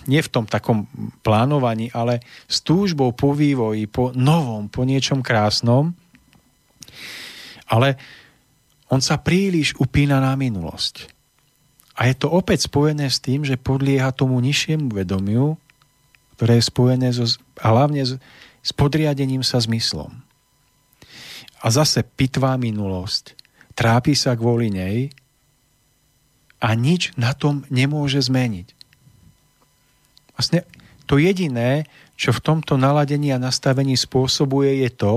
nie v tom takom plánovaní, ale s túžbou po vývoji, po novom, po niečom krásnom. Ale on sa príliš upína na minulosť. A je to opäť spojené s tým, že podlieha tomu nižšiemu vedomiu, ktoré je spojené so, a hlavne s, s podriadením sa zmyslom. A zase pitvá minulosť, trápi sa kvôli nej a nič na tom nemôže zmeniť. Vlastne to jediné, čo v tomto naladení a nastavení spôsobuje, je to,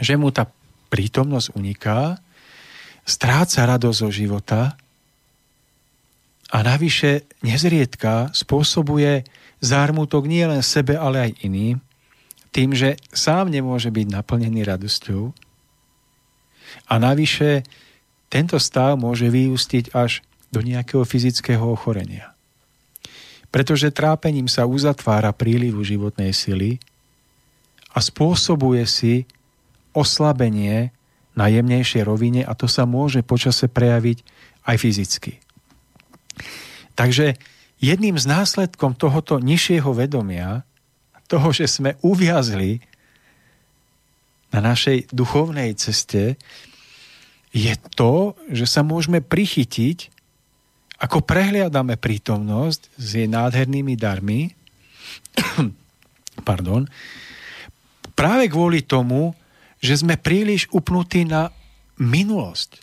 že mu tá prítomnosť uniká, stráca radosť zo života a navyše nezriedka spôsobuje zármutok nie len sebe, ale aj iným, tým, že sám nemôže byť naplnený radosťou a navyše tento stav môže vyústiť až do nejakého fyzického ochorenia. Pretože trápením sa uzatvára prílivu životnej sily a spôsobuje si oslabenie na jemnejšej rovine a to sa môže počase prejaviť aj fyzicky. Takže jedným z následkom tohoto nižšieho vedomia, toho, že sme uviazli na našej duchovnej ceste, je to, že sa môžeme prichytiť, ako prehliadame prítomnosť s jej nádhernými darmi, [coughs] pardon, práve kvôli tomu, že sme príliš upnutí na minulosť.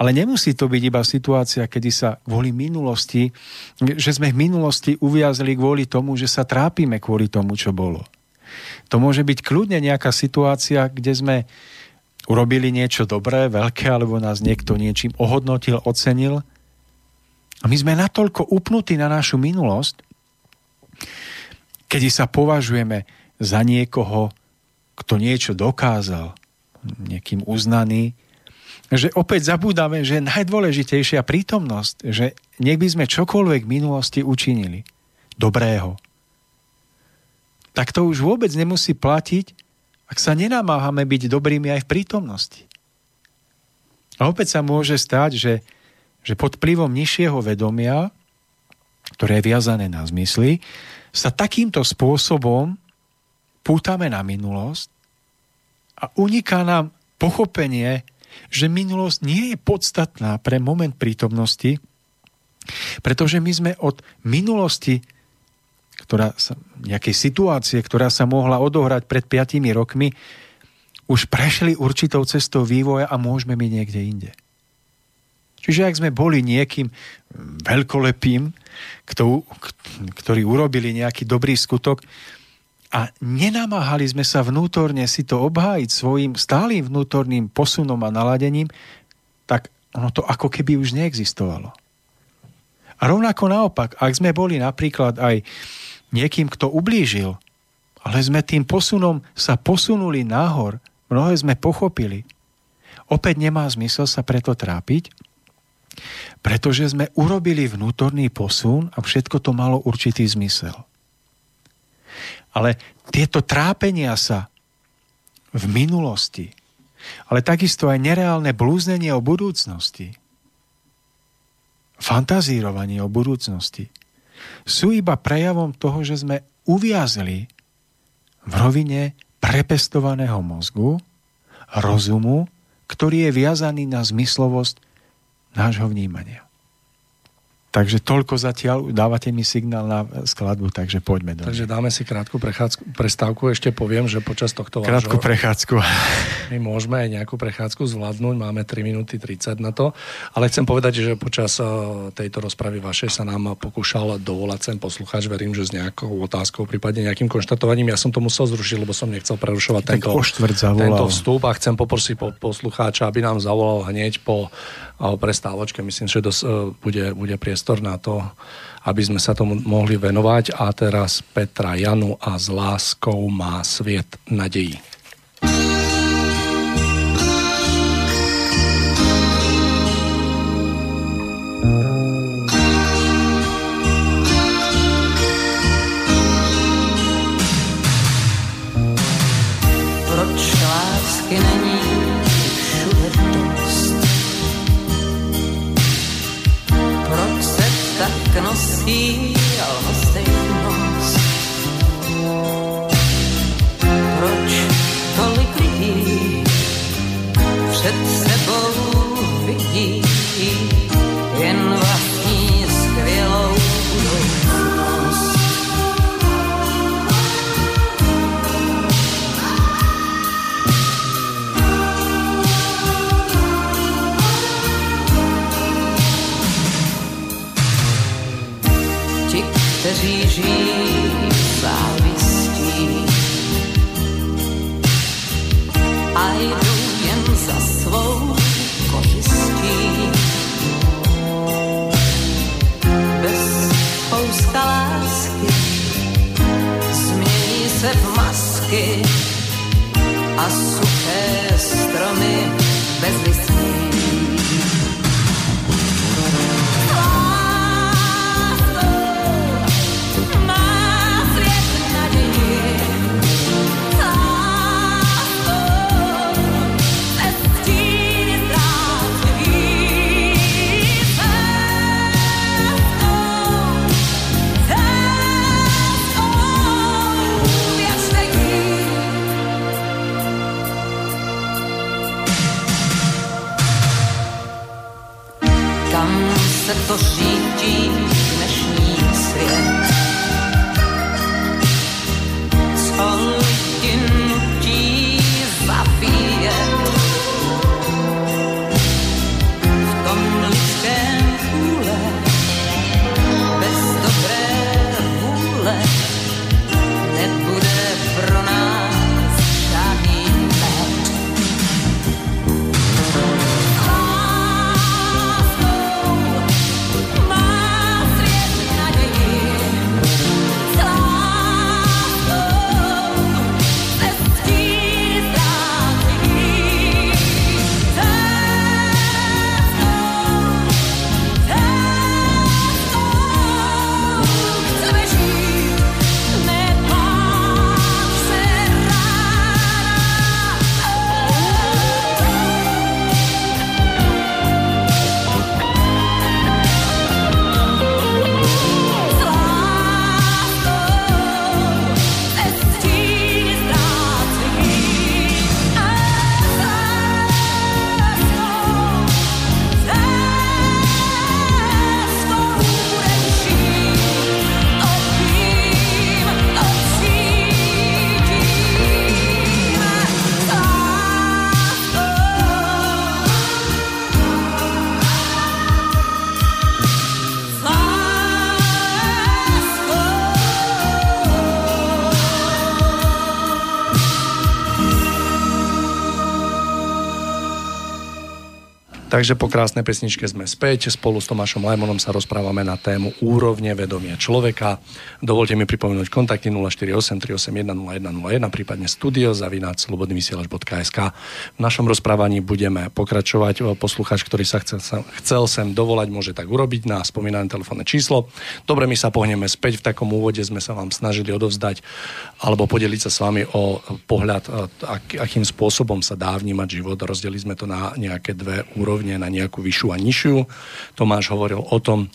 Ale nemusí to byť iba situácia, kedy sa kvôli minulosti, že sme v minulosti uviazli kvôli tomu, že sa trápime kvôli tomu, čo bolo. To môže byť kľudne nejaká situácia, kde sme urobili niečo dobré, veľké, alebo nás niekto niečím ohodnotil, ocenil. A my sme natoľko upnutí na našu minulosť, kedy sa považujeme za niekoho, kto niečo dokázal, niekým uznaný, že opäť zabúdame, že najdôležitejšia prítomnosť, že nech by sme čokoľvek v minulosti učinili dobrého, tak to už vôbec nemusí platiť, ak sa nenamáhame byť dobrými aj v prítomnosti. A opäť sa môže stať, že, že pod vplyvom nižšieho vedomia, ktoré je viazané na zmysly, sa takýmto spôsobom pútame na minulosť a uniká nám pochopenie, že minulosť nie je podstatná pre moment prítomnosti, pretože my sme od minulosti ktorá sa, nejakej situácie, ktorá sa mohla odohrať pred 5 rokmi, už prešli určitou cestou vývoja a môžeme byť niekde inde. Čiže ak sme boli niekým veľkolepým, kto, ktorí urobili nejaký dobrý skutok a nenamáhali sme sa vnútorne si to obhájiť svojim stálym vnútorným posunom a naladením, tak ono to ako keby už neexistovalo. A rovnako naopak, ak sme boli napríklad aj niekým, kto ublížil, ale sme tým posunom sa posunuli nahor, mnohé sme pochopili. Opäť nemá zmysel sa preto trápiť, pretože sme urobili vnútorný posun a všetko to malo určitý zmysel. Ale tieto trápenia sa v minulosti, ale takisto aj nereálne blúznenie o budúcnosti, fantazírovanie o budúcnosti, sú iba prejavom toho, že sme uviazli v rovine prepestovaného mozgu, rozumu, ktorý je viazaný na zmyslovosť nášho vnímania. Takže toľko zatiaľ, dávate mi signál na skladbu, takže poďme do Takže dáme si krátku prestávku, ešte poviem, že počas tohto Krátku vášho, prechádzku. My môžeme aj nejakú prechádzku zvládnuť, máme 3 minúty 30 na to, ale chcem povedať, že počas eh, tejto rozpravy vašej sa nám pokúšal dovolať sem poslucháč, verím, že s nejakou otázkou, prípadne nejakým konštatovaním. Ja som to musel zrušiť, lebo som nechcel prerušovať tento, tento vstup a chcem poprosiť poslucháča, aby nám zavolal hneď po prestávočke. Myslím, že dos, e, bude, bude priestor na to, aby sme sa tomu mohli venovať. A teraz Petra Janu a s láskou má sviet nadejí. Takže po krásnej pesničke sme späť. Spolu s Tomášom Lajmonom sa rozprávame na tému úrovne vedomia človeka. Dovolte mi pripomenúť kontakty 048 381 0101, prípadne studio zavináč slobodnyvysielač.sk. V našom rozprávaní budeme pokračovať. Poslucháč, ktorý sa chcel, chcel sem dovolať, môže tak urobiť na spomínané telefónne číslo. Dobre, my sa pohneme späť. V takom úvode sme sa vám snažili odovzdať alebo podeliť sa s vami o pohľad, ak, akým spôsobom sa dá vnímať život. Rozdelili sme to na nejaké dve úrovne, na nejakú vyššiu a nižšiu. Tomáš hovoril o tom,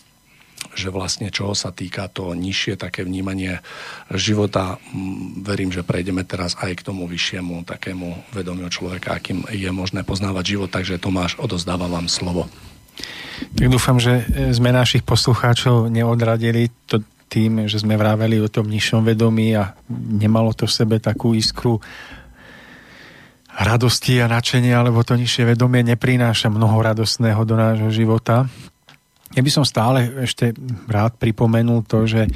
že vlastne čoho sa týka to nižšie také vnímanie života, mm, verím, že prejdeme teraz aj k tomu vyššiemu takému vedomiu človeka, akým je možné poznávať život. Takže Tomáš, odozdávam vám slovo. Tak dúfam, že e, sme našich poslucháčov neodradili to tým, že sme vraveli o tom nižšom vedomí a nemalo to v sebe takú iskru radosti a nadšenia, alebo to nižšie vedomie neprináša mnoho radostného do nášho života. Ja by som stále ešte rád pripomenul to, že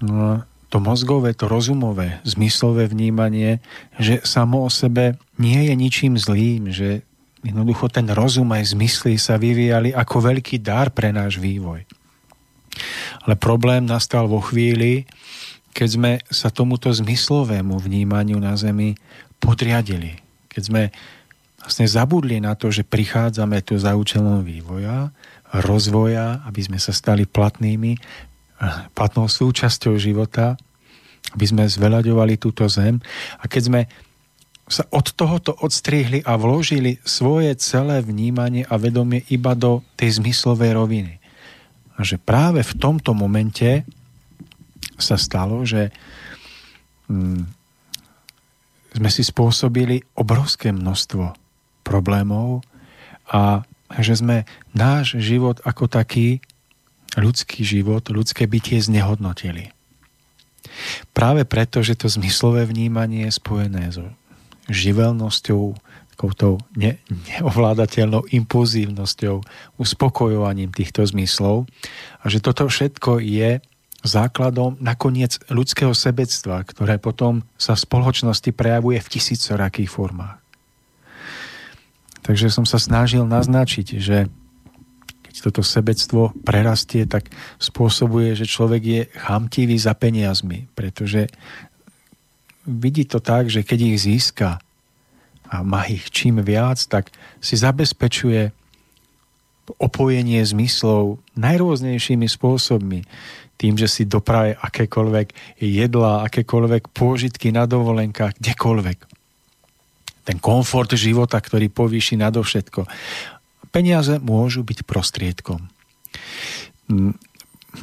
no, to mozgové, to rozumové, zmyslové vnímanie, že samo o sebe nie je ničím zlým, že jednoducho ten rozum aj zmysly sa vyvíjali ako veľký dar pre náš vývoj. Ale problém nastal vo chvíli, keď sme sa tomuto zmyslovému vnímaniu na Zemi podriadili. Keď sme vlastne zabudli na to, že prichádzame tu za účelom vývoja, rozvoja, aby sme sa stali platnými, platnou súčasťou života, aby sme zveľaďovali túto zem. A keď sme sa od tohoto odstrihli a vložili svoje celé vnímanie a vedomie iba do tej zmyslovej roviny. A že práve v tomto momente sa stalo, že mm, sme si spôsobili obrovské množstvo problémov a že sme náš život ako taký, ľudský život, ľudské bytie znehodnotili. Práve preto, že to zmyslové vnímanie je spojené so živelnosťou, takouto ne, neovládateľnou impulzívnosťou, uspokojovaním týchto zmyslov a že toto všetko je základom nakoniec ľudského sebectva, ktoré potom sa v spoločnosti prejavuje v tisícorakých formách. Takže som sa snažil naznačiť, že keď toto sebectvo prerastie, tak spôsobuje, že človek je chamtivý za peniazmi, pretože vidí to tak, že keď ich získa a má ich čím viac, tak si zabezpečuje opojenie zmyslov najrôznejšími spôsobmi. Tým, že si dopraje akékoľvek jedla, akékoľvek pôžitky na dovolenkách, kdekoľvek. Ten komfort života, ktorý povýši nadovšetko. Peniaze môžu byť prostriedkom. Mm,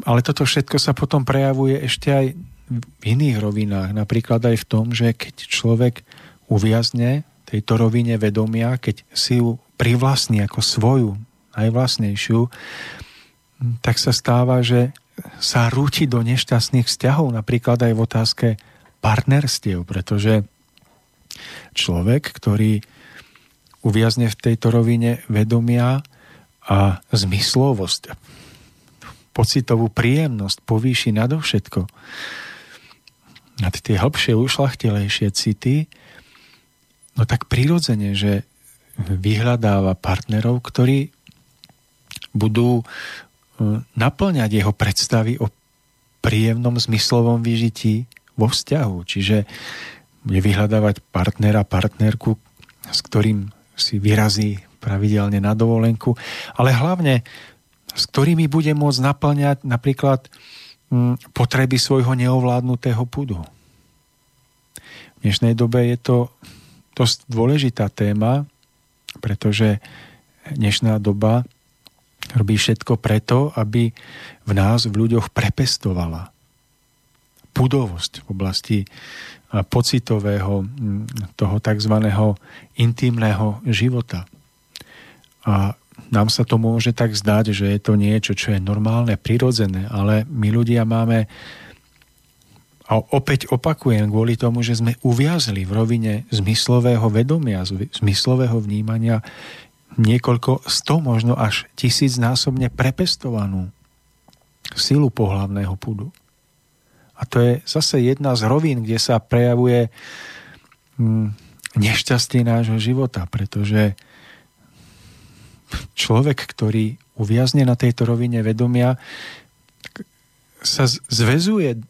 Ale toto všetko sa potom prejavuje ešte aj v iných rovinách. Napríklad aj v tom, že keď človek uviazne tejto rovine vedomia, keď si ju privlastní ako svoju, najvlastnejšiu, tak sa stáva, že sa rúti do nešťastných vzťahov, napríklad aj v otázke partnerstiev, pretože človek, ktorý uviazne v tejto rovine vedomia a zmyslovosť, pocitovú príjemnosť povýši nadovšetko. Nad tie hlbšie, ušlachtilejšie city, no tak prirodzene, že vyhľadáva partnerov, ktorí budú naplňať jeho predstavy o príjemnom zmyslovom vyžití vo vzťahu. Čiže bude vyhľadávať partnera, partnerku, s ktorým si vyrazí pravidelne na dovolenku, ale hlavne s ktorými bude môcť naplňať napríklad mm, potreby svojho neovládnutého pudu. V dnešnej dobe je to dosť dôležitá téma, pretože dnešná doba robí všetko preto, aby v nás, v ľuďoch prepestovala pudovosť v oblasti pocitového, mm, toho tzv. intimného života. A nám sa to môže tak zdať, že je to niečo, čo je normálne, prirodzené, ale my ľudia máme a opäť opakujem kvôli tomu, že sme uviazli v rovine zmyslového vedomia, zmyslového vnímania niekoľko sto, možno až tisíc násobne prepestovanú silu pohlavného pudu. A to je zase jedna z rovín, kde sa prejavuje hm, nešťastie nášho života, pretože človek, ktorý uviazne na tejto rovine vedomia, sa zvezuje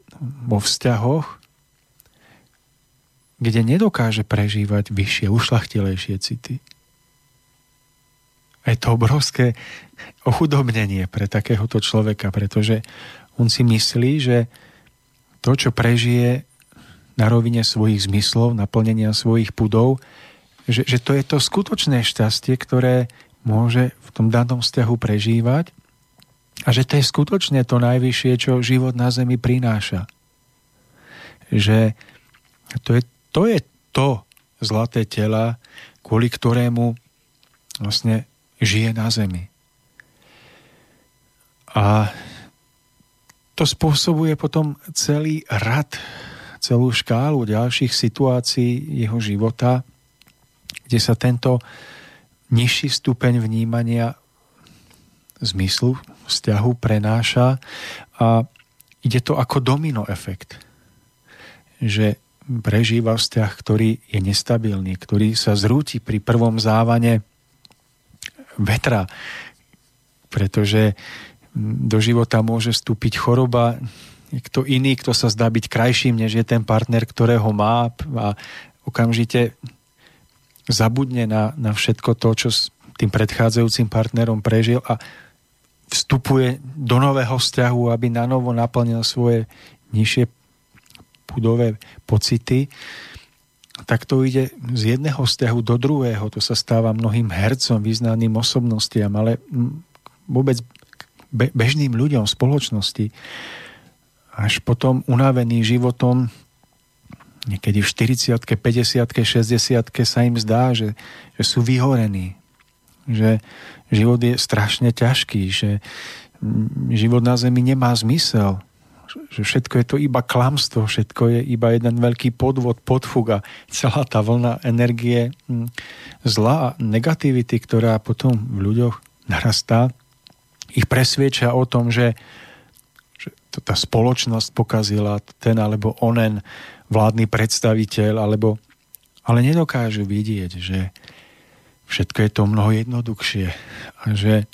vo vzťahoch, kde nedokáže prežívať vyššie, ušlachtilejšie city. A je to obrovské ochudobnenie pre takéhoto človeka, pretože on si myslí, že to, čo prežije na rovine svojich zmyslov, naplnenia svojich pudov, že, že to je to skutočné šťastie, ktoré môže v tom danom vzťahu prežívať a že to je skutočne to najvyššie, čo život na Zemi prináša. Že to je to, je to zlaté tela, kvôli ktorému vlastne žije na Zemi. A to spôsobuje potom celý rad, celú škálu ďalších situácií jeho života, kde sa tento nižší stupeň vnímania zmyslu, vzťahu prenáša a ide to ako domino efekt. Že prežíva vzťah, ktorý je nestabilný, ktorý sa zrúti pri prvom závane vetra, pretože do života môže vstúpiť choroba, niekto iný, kto sa zdá byť krajším, než je ten partner, ktorého má a okamžite zabudne na, na všetko to, čo s tým predchádzajúcim partnerom prežil a vstupuje do nového vzťahu, aby na novo naplnil svoje nižšie pudové pocity, tak to ide z jedného vzťahu do druhého. To sa stáva mnohým hercom, význaným osobnostiam, ale vôbec bežným ľuďom v spoločnosti. Až potom unavený životom niekedy v 40 50 60 sa im zdá, že, že sú vyhorení. Že život je strašne ťažký, že život na Zemi nemá zmysel, že všetko je to iba klamstvo, všetko je iba jeden veľký podvod, podfuga, celá tá vlna energie zla a negativity, ktorá potom v ľuďoch narastá, ich presvieča o tom, že, že to tá spoločnosť pokazila, ten alebo onen vládny predstaviteľ, alebo, ale nedokážu vidieť, že všetko je to mnoho jednoduchšie a že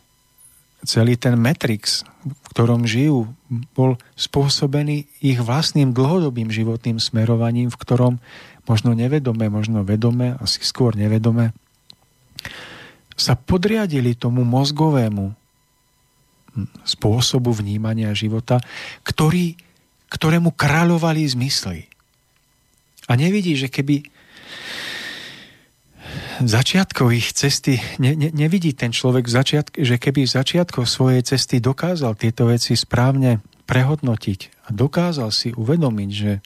celý ten Matrix, v ktorom žijú, bol spôsobený ich vlastným dlhodobým životným smerovaním, v ktorom možno nevedome, možno vedome, asi skôr nevedome, sa podriadili tomu mozgovému spôsobu vnímania života, ktorý, ktorému kráľovali zmysly. A nevidí, že keby začiatkov ich cesty, ne, ne, nevidí ten človek, začiatk, že keby v začiatkoch svojej cesty dokázal tieto veci správne prehodnotiť a dokázal si uvedomiť, že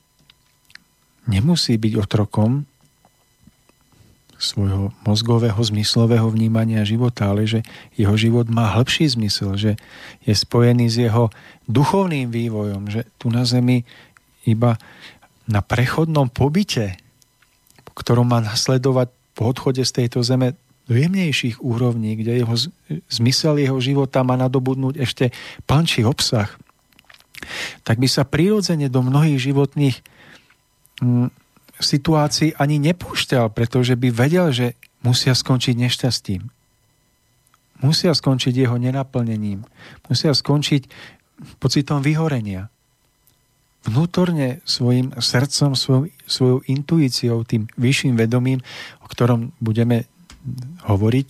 nemusí byť otrokom svojho mozgového, zmyslového vnímania života, ale že jeho život má hĺbší zmysel, že je spojený s jeho duchovným vývojom, že tu na Zemi iba na prechodnom pobyte, ktorom má nasledovať po odchode z tejto zeme do jemnejších úrovní, kde jeho zmysel jeho života má nadobudnúť ešte plnší obsah, tak by sa prirodzene do mnohých životných mm, situácií ani nepúšťal, pretože by vedel, že musia skončiť nešťastím. Musia skončiť jeho nenaplnením. Musia skončiť pocitom vyhorenia. Vnútorne svojim srdcom, svojou, svojou intuíciou, tým vyšším vedomím, o ktorom budeme hovoriť,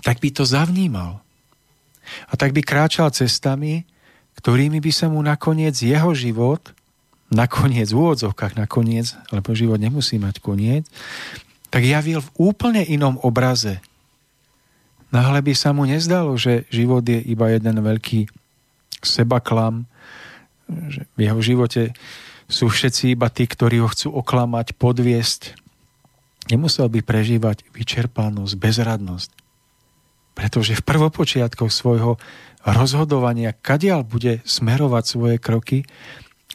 tak by to zavnímal. A tak by kráčal cestami, ktorými by sa mu nakoniec jeho život nakoniec, v úvodzovkách nakoniec, lebo život nemusí mať koniec, tak javil v úplne inom obraze. Náhle by sa mu nezdalo, že život je iba jeden veľký sebaklam, že v jeho živote sú všetci iba tí, ktorí ho chcú oklamať, podviesť. Nemusel by prežívať vyčerpanosť, bezradnosť. Pretože v prvopočiatkoch svojho rozhodovania, kadiaľ bude smerovať svoje kroky,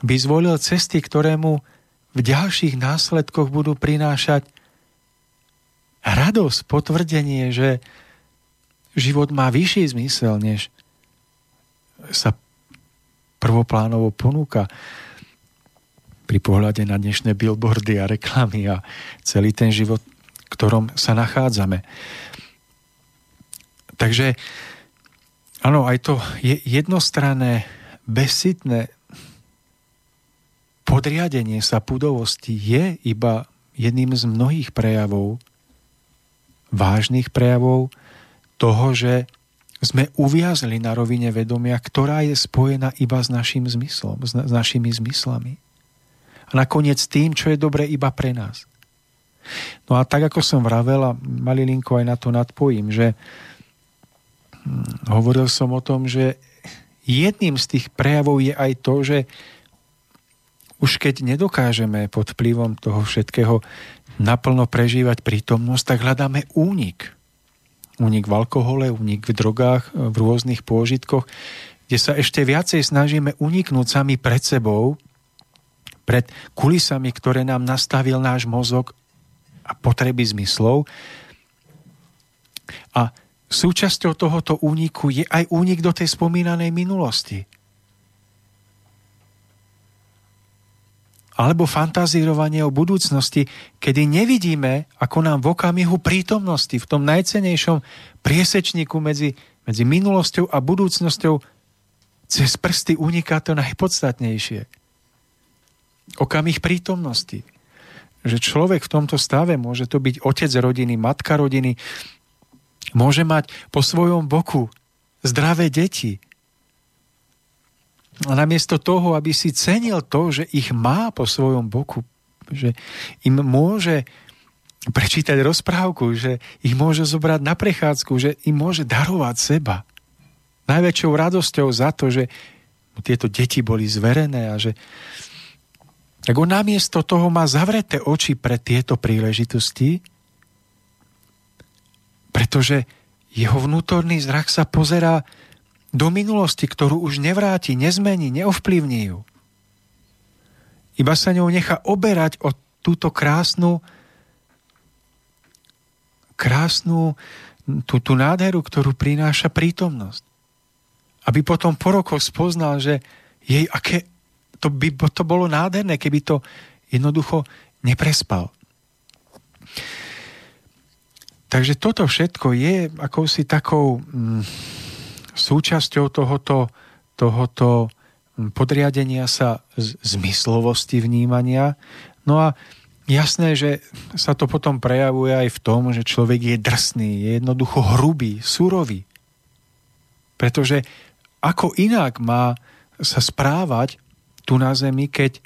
by zvolil cesty, ktoré mu v ďalších následkoch budú prinášať radosť, potvrdenie, že život má vyšší zmysel, než sa prvoplánovo ponúka pri pohľade na dnešné billboardy a reklamy a celý ten život, v ktorom sa nachádzame. Takže áno, aj to je jednostranné, bezsitné podriadenie sa pudovosti je iba jedným z mnohých prejavov, vážnych prejavov toho, že sme uviazli na rovine vedomia, ktorá je spojená iba s našim zmyslom, s, na, s našimi zmyslami. A nakoniec tým, čo je dobre iba pre nás. No a tak, ako som vravel, a malilinko aj na to nadpojím, že hm, hovoril som o tom, že jedným z tých prejavov je aj to, že už keď nedokážeme pod vplyvom toho všetkého naplno prežívať prítomnosť, tak hľadáme únik. Únik v alkohole, únik v drogách, v rôznych pôžitkoch, kde sa ešte viacej snažíme uniknúť sami pred sebou, pred kulisami, ktoré nám nastavil náš mozog a potreby zmyslov. A súčasťou tohoto úniku je aj únik do tej spomínanej minulosti. Alebo fantazírovanie o budúcnosti, kedy nevidíme, ako nám v okamihu prítomnosti, v tom najcenejšom priesečníku medzi, medzi minulosťou a budúcnosťou cez prsty uniká to najpodstatnejšie. Okamih prítomnosti. Že človek v tomto stave, môže to byť otec rodiny, matka rodiny, môže mať po svojom boku zdravé deti, a namiesto toho, aby si cenil to, že ich má po svojom boku, že im môže prečítať rozprávku, že ich môže zobrať na prechádzku, že im môže darovať seba. Najväčšou radosťou za to, že tieto deti boli zverené a že tak on namiesto toho má zavreté oči pre tieto príležitosti, pretože jeho vnútorný zrak sa pozerá do minulosti, ktorú už nevráti, nezmení, neovplyvní ju. Iba sa ňou nechá oberať o túto krásnu krásnu tú, tú nádheru, ktorú prináša prítomnosť. Aby potom po rokoch spoznal, že jej aké, to by to bolo nádherné, keby to jednoducho neprespal. Takže toto všetko je akousi takou mm, súčasťou tohoto, tohoto podriadenia sa z- zmyslovosti vnímania. No a jasné, že sa to potom prejavuje aj v tom, že človek je drsný, je jednoducho hrubý, surový. Pretože ako inak má sa správať tu na zemi, keď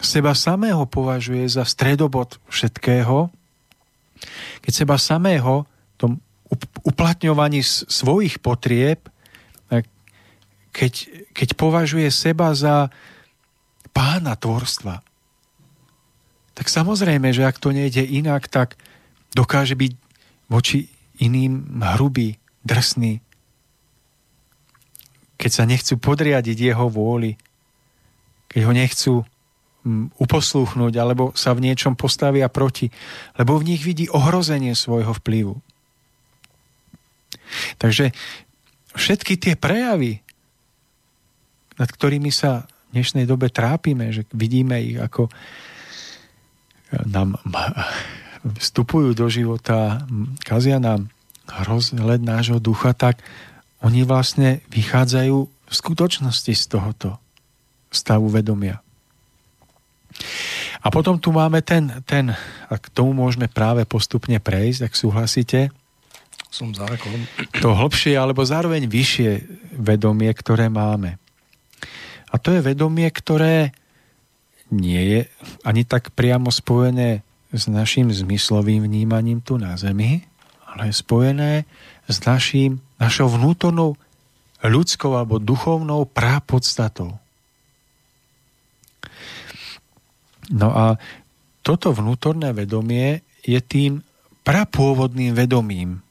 seba samého považuje za stredobod všetkého, keď seba samého tom up- uplatňovaní svojich potrieb, keď, keď považuje seba za pána tvorstva, tak samozrejme, že ak to nejde inak, tak dokáže byť voči iným hrubý, drsný. Keď sa nechcú podriadiť jeho vôli, keď ho nechcú mm, uposlúchnuť alebo sa v niečom postavia proti, lebo v nich vidí ohrozenie svojho vplyvu. Takže všetky tie prejavy, nad ktorými sa v dnešnej dobe trápime, že vidíme ich ako nám [laughs] vstupujú do života, kazia nám hrozled nášho ducha, tak oni vlastne vychádzajú v skutočnosti z tohoto stavu vedomia. A potom tu máme ten, ten a k tomu môžeme práve postupne prejsť, ak súhlasíte, Som ako... to hlbšie alebo zároveň vyššie vedomie, ktoré máme. A to je vedomie, ktoré nie je ani tak priamo spojené s našim zmyslovým vnímaním tu na Zemi, ale je spojené s naším, našou vnútornou ľudskou alebo duchovnou prápodstatou. No a toto vnútorné vedomie je tým prapôvodným vedomím,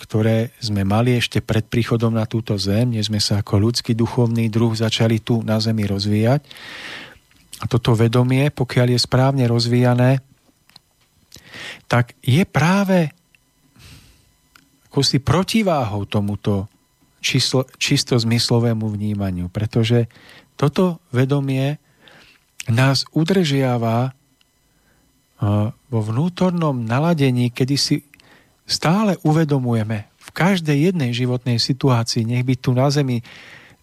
ktoré sme mali ešte pred príchodom na túto zem, než sme sa ako ľudský duchovný druh začali tu na zemi rozvíjať. A toto vedomie, pokiaľ je správne rozvíjané, tak je práve ako protiváhou tomuto číslo, čisto zmyslovému vnímaniu, pretože toto vedomie nás udržiava vo vnútornom naladení, kedy si stále uvedomujeme v každej jednej životnej situácii, nech by tu na zemi e,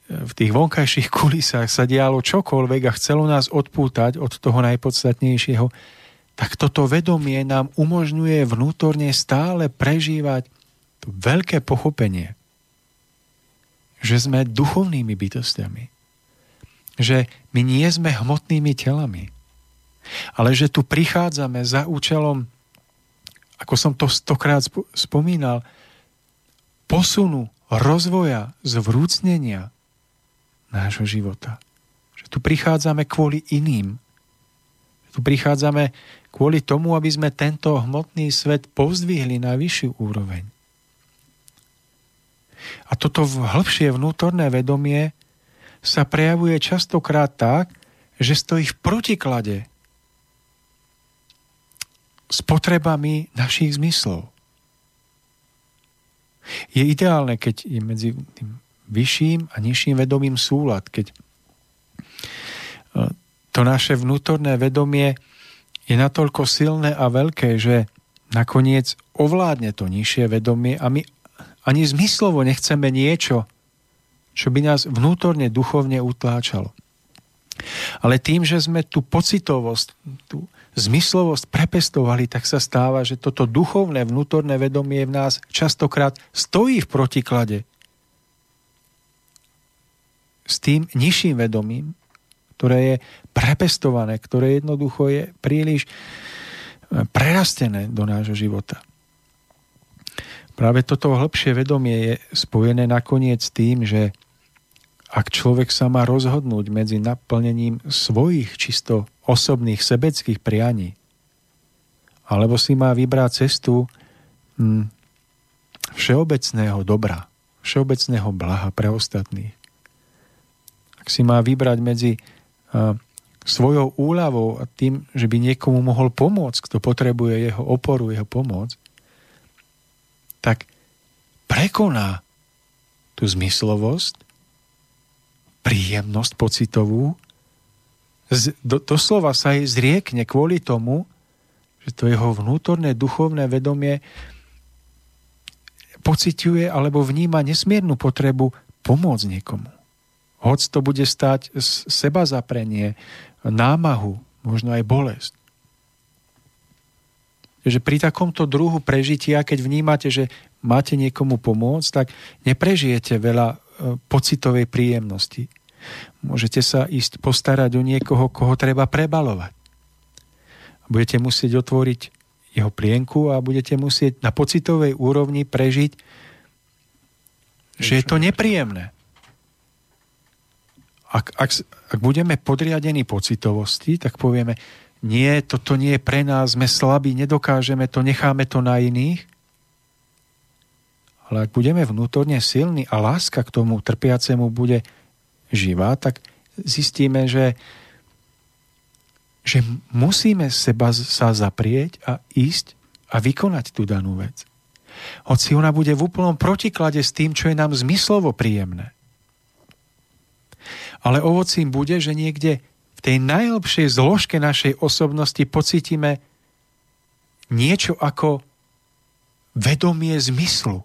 v tých vonkajších [laughs] kulisách sa dialo čokoľvek a chcelo nás odpútať od toho najpodstatnejšieho, tak toto vedomie nám umožňuje vnútorne stále prežívať to veľké pochopenie, že sme duchovnými bytostiami. Že my nie sme hmotnými telami, ale že tu prichádzame za účelom ako som to stokrát spomínal, posunu, rozvoja, zvrúcnenia nášho života. Že tu prichádzame kvôli iným. Tu prichádzame kvôli tomu, aby sme tento hmotný svet povzdvihli na vyššiu úroveň. A toto hĺbšie vnútorné vedomie sa prejavuje častokrát tak, že stojí v protiklade s potrebami našich zmyslov. Je ideálne, keď je medzi tým vyšším a nižším vedomím súlad, keď e, to naše vnútorné vedomie je natoľko silné a veľké, že nakoniec ovládne to nižšie vedomie a my ani zmyslovo nechceme niečo, čo by nás vnútorne duchovne utláčalo. Ale tým, že sme tú pocitovosť, tú zmyslovosť prepestovali, tak sa stáva, že toto duchovné vnútorné vedomie v nás častokrát stojí v protiklade s tým nižším vedomím, ktoré je prepestované, ktoré jednoducho je príliš prerastené do nášho života. Práve toto hĺbšie vedomie je spojené nakoniec tým, že ak človek sa má rozhodnúť medzi naplnením svojich čisto osobných sebeckých prianí, alebo si má vybrať cestu hm, všeobecného dobra, všeobecného blaha pre ostatných. Ak si má vybrať medzi a, svojou úľavou a tým, že by niekomu mohol pomôcť, kto potrebuje jeho oporu, jeho pomoc, tak prekoná tú zmyslovosť príjemnosť pocitovú, z, do, doslova sa jej zriekne kvôli tomu, že to jeho vnútorné duchovné vedomie pociťuje alebo vníma nesmiernu potrebu pomôcť niekomu. Hoď to bude stať seba zaprenie, námahu, možno aj bolesť. Že pri takomto druhu prežitia, keď vnímate, že máte niekomu pomôcť, tak neprežijete veľa e, pocitovej príjemnosti. Môžete sa ísť postarať o niekoho, koho treba prebalovať. Budete musieť otvoriť jeho plienku a budete musieť na pocitovej úrovni prežiť, že je to nepríjemné. Ak, ak, ak budeme podriadení pocitovosti, tak povieme, nie, toto nie je pre nás, sme slabí, nedokážeme to, necháme to na iných. Ale ak budeme vnútorne silní a láska k tomu trpiacemu bude živá, tak zistíme, že, že musíme seba sa zaprieť a ísť a vykonať tú danú vec. Hoci ona bude v úplnom protiklade s tým, čo je nám zmyslovo príjemné. Ale ovocím bude, že niekde v tej najlepšej zložke našej osobnosti pocítime niečo ako vedomie zmyslu.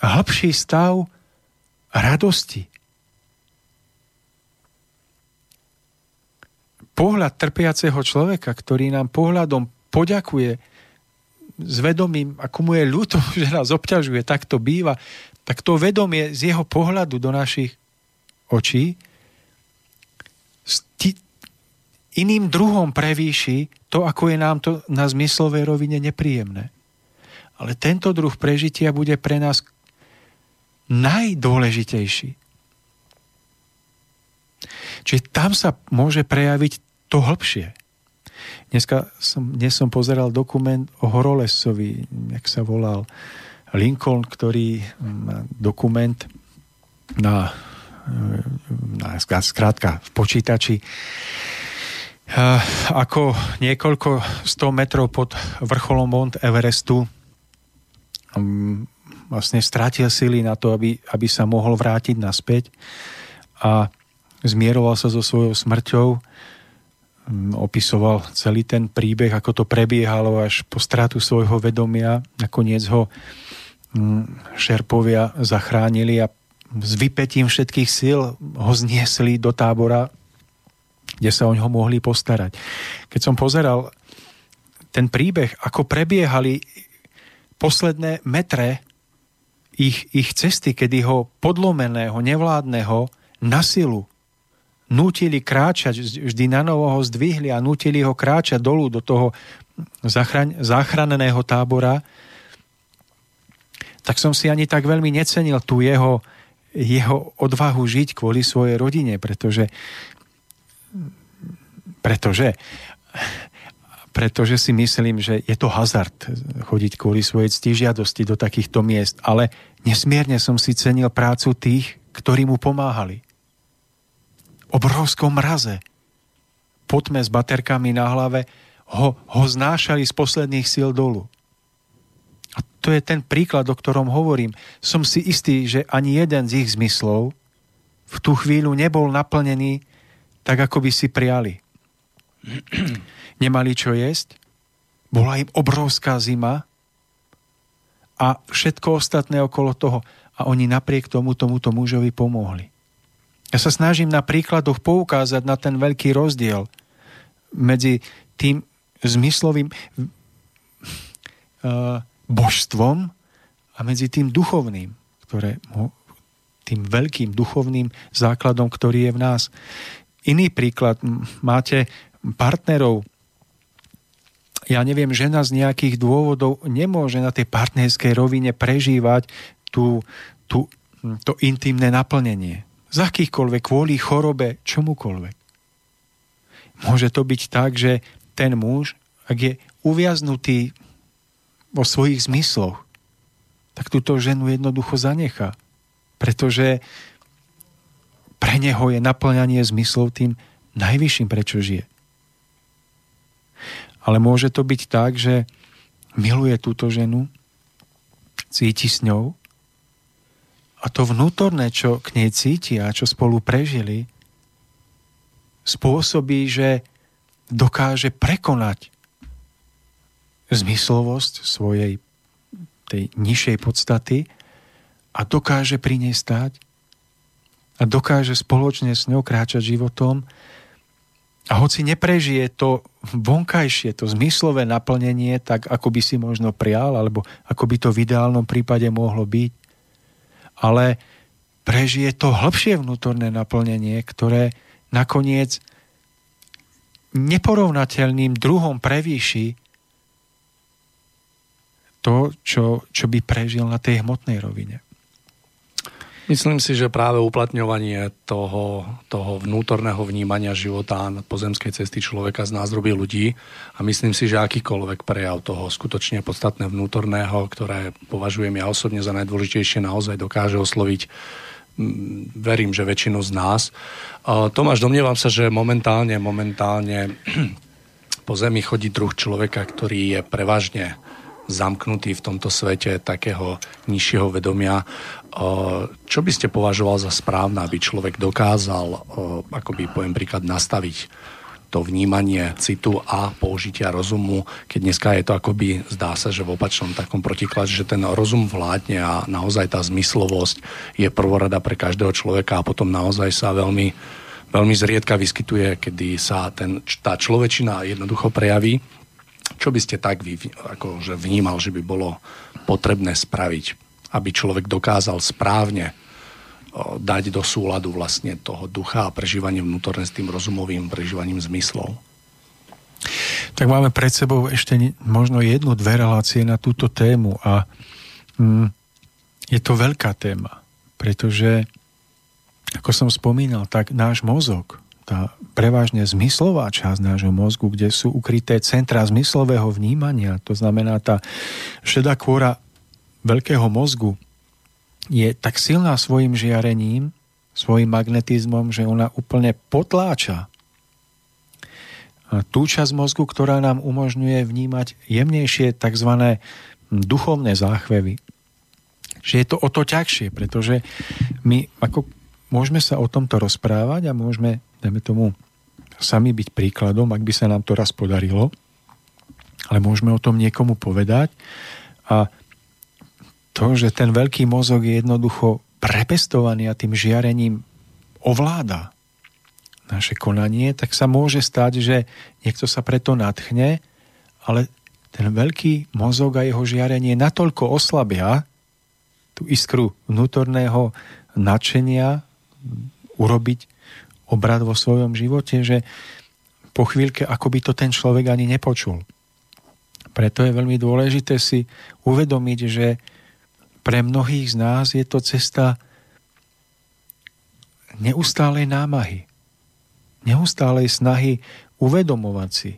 Hĺbší stav radosti. Pohľad trpiaceho človeka, ktorý nám pohľadom poďakuje s vedomím, ako mu je ľúto, [laughs] že nás obťažuje, tak to býva, tak to vedomie z jeho pohľadu do našich očí iným druhom prevýši to, ako je nám to na zmyslovej rovine nepríjemné. Ale tento druh prežitia bude pre nás najdôležitejší. Čiže tam sa môže prejaviť to hĺbšie. Dneska som, dnes som pozeral dokument o Horolesovi, jak sa volal Lincoln, ktorý má dokument na skrátka v počítači, ako niekoľko 100 metrov pod vrcholom Mount Everestu vlastne strátil sily na to, aby, aby sa mohol vrátiť naspäť a zmieroval sa so svojou smrťou, opisoval celý ten príbeh, ako to prebiehalo až po stratu svojho vedomia. Nakoniec ho šerpovia zachránili a s vypetím všetkých síl ho zniesli do tábora, kde sa o ňoho mohli postarať. Keď som pozeral ten príbeh, ako prebiehali posledné metre ich, ich cesty, kedy ho podlomeného, nevládneho na silu nútili kráčať, vždy na novo ho zdvihli a nútili ho kráčať dolu do toho zachran- záchranného tábora, tak som si ani tak veľmi necenil tú jeho, jeho odvahu žiť kvôli svojej rodine, pretože pretože pretože si myslím, že je to hazard chodiť kvôli svojej ctižiadosti do takýchto miest, ale nesmierne som si cenil prácu tých, ktorí mu pomáhali. Obrovskom mraze, potme s baterkami na hlave, ho, ho znášali z posledných síl dolu. A to je ten príklad, o ktorom hovorím. Som si istý, že ani jeden z ich zmyslov v tú chvíľu nebol naplnený tak, ako by si priali. [clears throat] Nemali čo jesť, bola im obrovská zima a všetko ostatné okolo toho. A oni napriek tomu tomuto mužovi pomohli. Ja sa snažím na príkladoch poukázať na ten veľký rozdiel medzi tým zmyslovým uh, božstvom a medzi tým duchovným, ktoré, tým veľkým duchovným základom, ktorý je v nás. Iný príklad, máte partnerov, ja neviem, žena z nejakých dôvodov nemôže na tej partnerskej rovine prežívať tú, tú, to intimné naplnenie. Z akýchkoľvek, kvôli chorobe, čomukoľvek. Môže to byť tak, že ten muž, ak je uviaznutý vo svojich zmysloch, tak túto ženu jednoducho zanechá. Pretože pre neho je naplňanie zmyslov tým najvyšším, prečo žije. Ale môže to byť tak, že miluje túto ženu, cíti s ňou a to vnútorné, čo k nej cítia, čo spolu prežili, spôsobí, že dokáže prekonať zmyslovosť svojej tej nižšej podstaty a dokáže pri nej stáť a dokáže spoločne s ňou kráčať životom a hoci neprežije to vonkajšie, to zmyslové naplnenie, tak ako by si možno prial, alebo ako by to v ideálnom prípade mohlo byť, ale prežije to hĺbšie vnútorné naplnenie, ktoré nakoniec neporovnateľným druhom prevýši to, čo, čo by prežil na tej hmotnej rovine. Myslím si, že práve uplatňovanie toho, toho vnútorného vnímania života na pozemskej cesty človeka z nás robí ľudí a myslím si, že akýkoľvek prejav toho skutočne podstatné vnútorného, ktoré považujem ja osobne za najdôležitejšie, naozaj dokáže osloviť mm, verím, že väčšinu z nás. Tomáš, domnievam sa, že momentálne, momentálne [clears throat] po Zemi chodí druh človeka, ktorý je prevažne zamknutý v tomto svete takého nižšieho vedomia. Čo by ste považoval za správne, aby človek dokázal, ako by poviem príklad, nastaviť to vnímanie citu a použitia rozumu, keď dneska je to akoby, zdá sa, že v opačnom takom protiklade, že ten rozum vládne a naozaj tá zmyslovosť je prvorada pre každého človeka a potom naozaj sa veľmi, veľmi zriedka vyskytuje, kedy sa ten, tá človečina jednoducho prejaví. Čo by ste tak vy akože vnímal, že by bolo potrebné spraviť, aby človek dokázal správne dať do súladu vlastne toho ducha a prežívanie vnútorné s tým rozumovým prežívaním zmyslov? Tak máme pred sebou ešte možno jednu, dve relácie na túto tému a mm, je to veľká téma, pretože ako som spomínal, tak náš mozog, tá prevažne zmyslová časť nášho mozgu, kde sú ukryté centra zmyslového vnímania, to znamená tá šedá kôra veľkého mozgu, je tak silná svojim žiarením, svojim magnetizmom, že ona úplne potláča tú časť mozgu, ktorá nám umožňuje vnímať jemnejšie tzv. duchovné záchvevy. Že je to o to ťažšie, pretože my ako môžeme sa o tomto rozprávať a môžeme dajme tomu, sami byť príkladom, ak by sa nám to raz podarilo, ale môžeme o tom niekomu povedať a to, že ten veľký mozog je jednoducho prepestovaný a tým žiarením ovláda naše konanie, tak sa môže stať, že niekto sa preto natchne, ale ten veľký mozog a jeho žiarenie natoľko oslabia tú iskru vnútorného nadšenia urobiť obrad vo svojom živote, že po chvíľke ako by to ten človek ani nepočul. Preto je veľmi dôležité si uvedomiť, že pre mnohých z nás je to cesta neustálej námahy, neustálej snahy uvedomovať si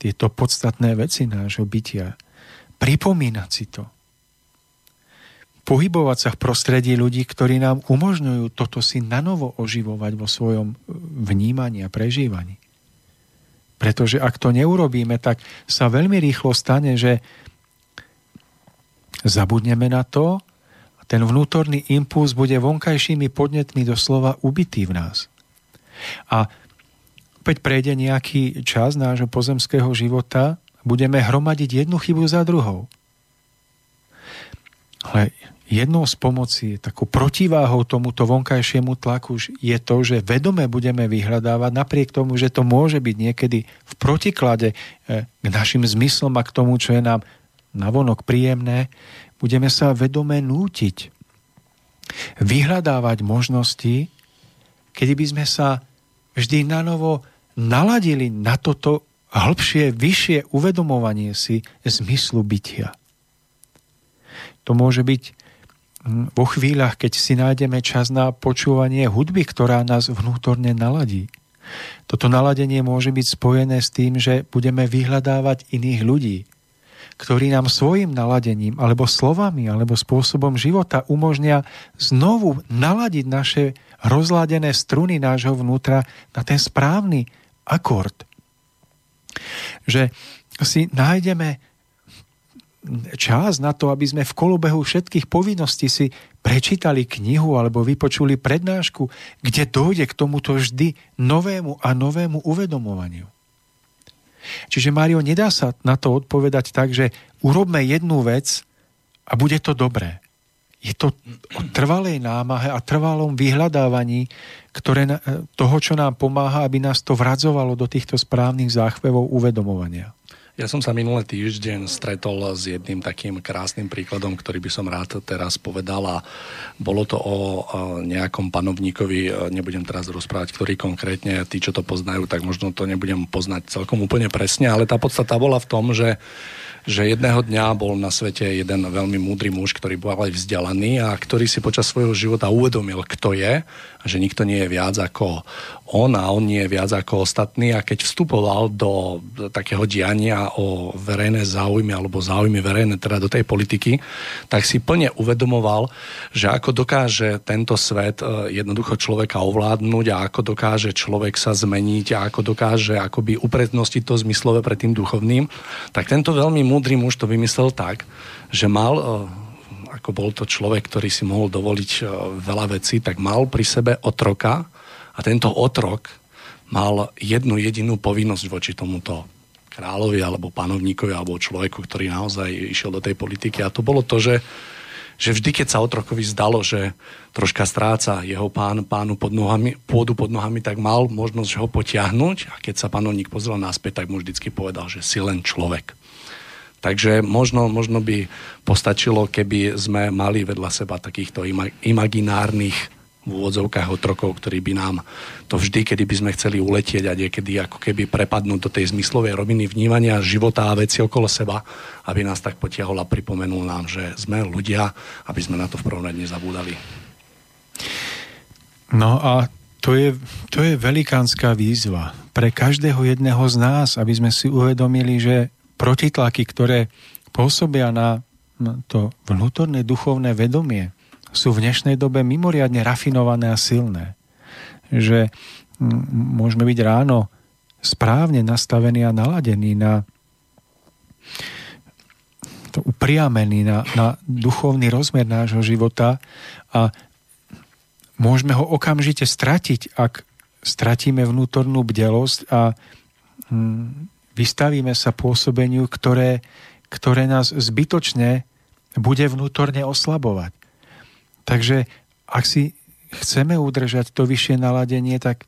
tieto podstatné veci nášho bytia, pripomínať si to – pohybovať sa v prostredí ľudí, ktorí nám umožňujú toto si nanovo oživovať vo svojom vnímaní a prežívaní. Pretože ak to neurobíme, tak sa veľmi rýchlo stane, že zabudneme na to a ten vnútorný impuls bude vonkajšími podnetmi doslova ubitý v nás. A opäť prejde nejaký čas nášho pozemského života, budeme hromadiť jednu chybu za druhou. Ale jednou z pomoci, takou protiváhou tomuto vonkajšiemu tlaku je to, že vedome budeme vyhľadávať, napriek tomu, že to môže byť niekedy v protiklade eh, k našim zmyslom a k tomu, čo je nám navonok príjemné, budeme sa vedome nútiť vyhľadávať možnosti, kedy by sme sa vždy na novo naladili na toto hĺbšie, vyššie uvedomovanie si zmyslu bytia. To môže byť vo chvíľach, keď si nájdeme čas na počúvanie hudby, ktorá nás vnútorne naladí. Toto naladenie môže byť spojené s tým, že budeme vyhľadávať iných ľudí, ktorí nám svojim naladením, alebo slovami, alebo spôsobom života umožnia znovu naladiť naše rozladené struny nášho vnútra na ten správny akord. Že si nájdeme čas na to, aby sme v kolobehu všetkých povinností si prečítali knihu alebo vypočuli prednášku, kde dojde k tomuto vždy novému a novému uvedomovaniu. Čiže Mário, nedá sa na to odpovedať tak, že urobme jednu vec a bude to dobré. Je to o trvalej námahe a trvalom vyhľadávaní ktoré, na- toho, čo nám pomáha, aby nás to vradzovalo do týchto správnych záchvevov uvedomovania. Ja som sa minulý týždeň stretol s jedným takým krásnym príkladom, ktorý by som rád teraz povedal a bolo to o nejakom panovníkovi, e, nebudem teraz rozprávať, ktorý konkrétne, tí, čo to poznajú, tak možno to nebudem poznať celkom úplne presne, ale tá podstata bola v tom, že že jedného dňa bol na svete jeden veľmi múdry muž, ktorý bol aj vzdelaný a ktorý si počas svojho života uvedomil, kto je a že nikto nie je viac ako on a on nie je viac ako ostatní. A keď vstupoval do takého diania o verejné záujmy alebo záujmy verejné teda do tej politiky, tak si plne uvedomoval, že ako dokáže tento svet e, jednoducho človeka ovládnuť a ako dokáže človek sa zmeniť a ako dokáže akoby uprednostiť to zmyslové pred tým duchovným, tak tento veľmi múdry muž to vymyslel tak, že mal e, ako bol to človek, ktorý si mohol dovoliť e, veľa vecí, tak mal pri sebe otroka a tento otrok mal jednu jedinú povinnosť voči tomuto kráľovi alebo panovníkovi alebo človeku, ktorý naozaj išiel do tej politiky a to bolo to, že že vždy, keď sa otrokovi zdalo, že troška stráca jeho pán, pánu pod nohami, pôdu pod nohami, tak mal možnosť ho potiahnuť a keď sa panovník pozrel naspäť, tak mu vždycky povedal, že si len človek. Takže možno, možno by postačilo, keby sme mali vedľa seba takýchto ima- imaginárnych v úvodzovkách otrokov, ktorí by nám to vždy, kedy by sme chceli uletieť a niekedy ako keby prepadnúť do tej zmyslovej roviny vnímania života a veci okolo seba, aby nás tak potiahol a pripomenul nám, že sme ľudia, aby sme na to v prvom rade nezabúdali. No a to je, to je velikánska výzva pre každého jedného z nás, aby sme si uvedomili, že protitlaky, ktoré pôsobia na to vnútorné duchovné vedomie, sú v dnešnej dobe mimoriadne rafinované a silné. Že môžeme byť ráno správne nastavení a naladení na to upriamení na, na duchovný rozmer nášho života a môžeme ho okamžite stratiť, ak stratíme vnútornú bdelosť a vystavíme sa pôsobeniu, ktoré, ktoré nás zbytočne bude vnútorne oslabovať. Takže ak si chceme udržať to vyššie naladenie, tak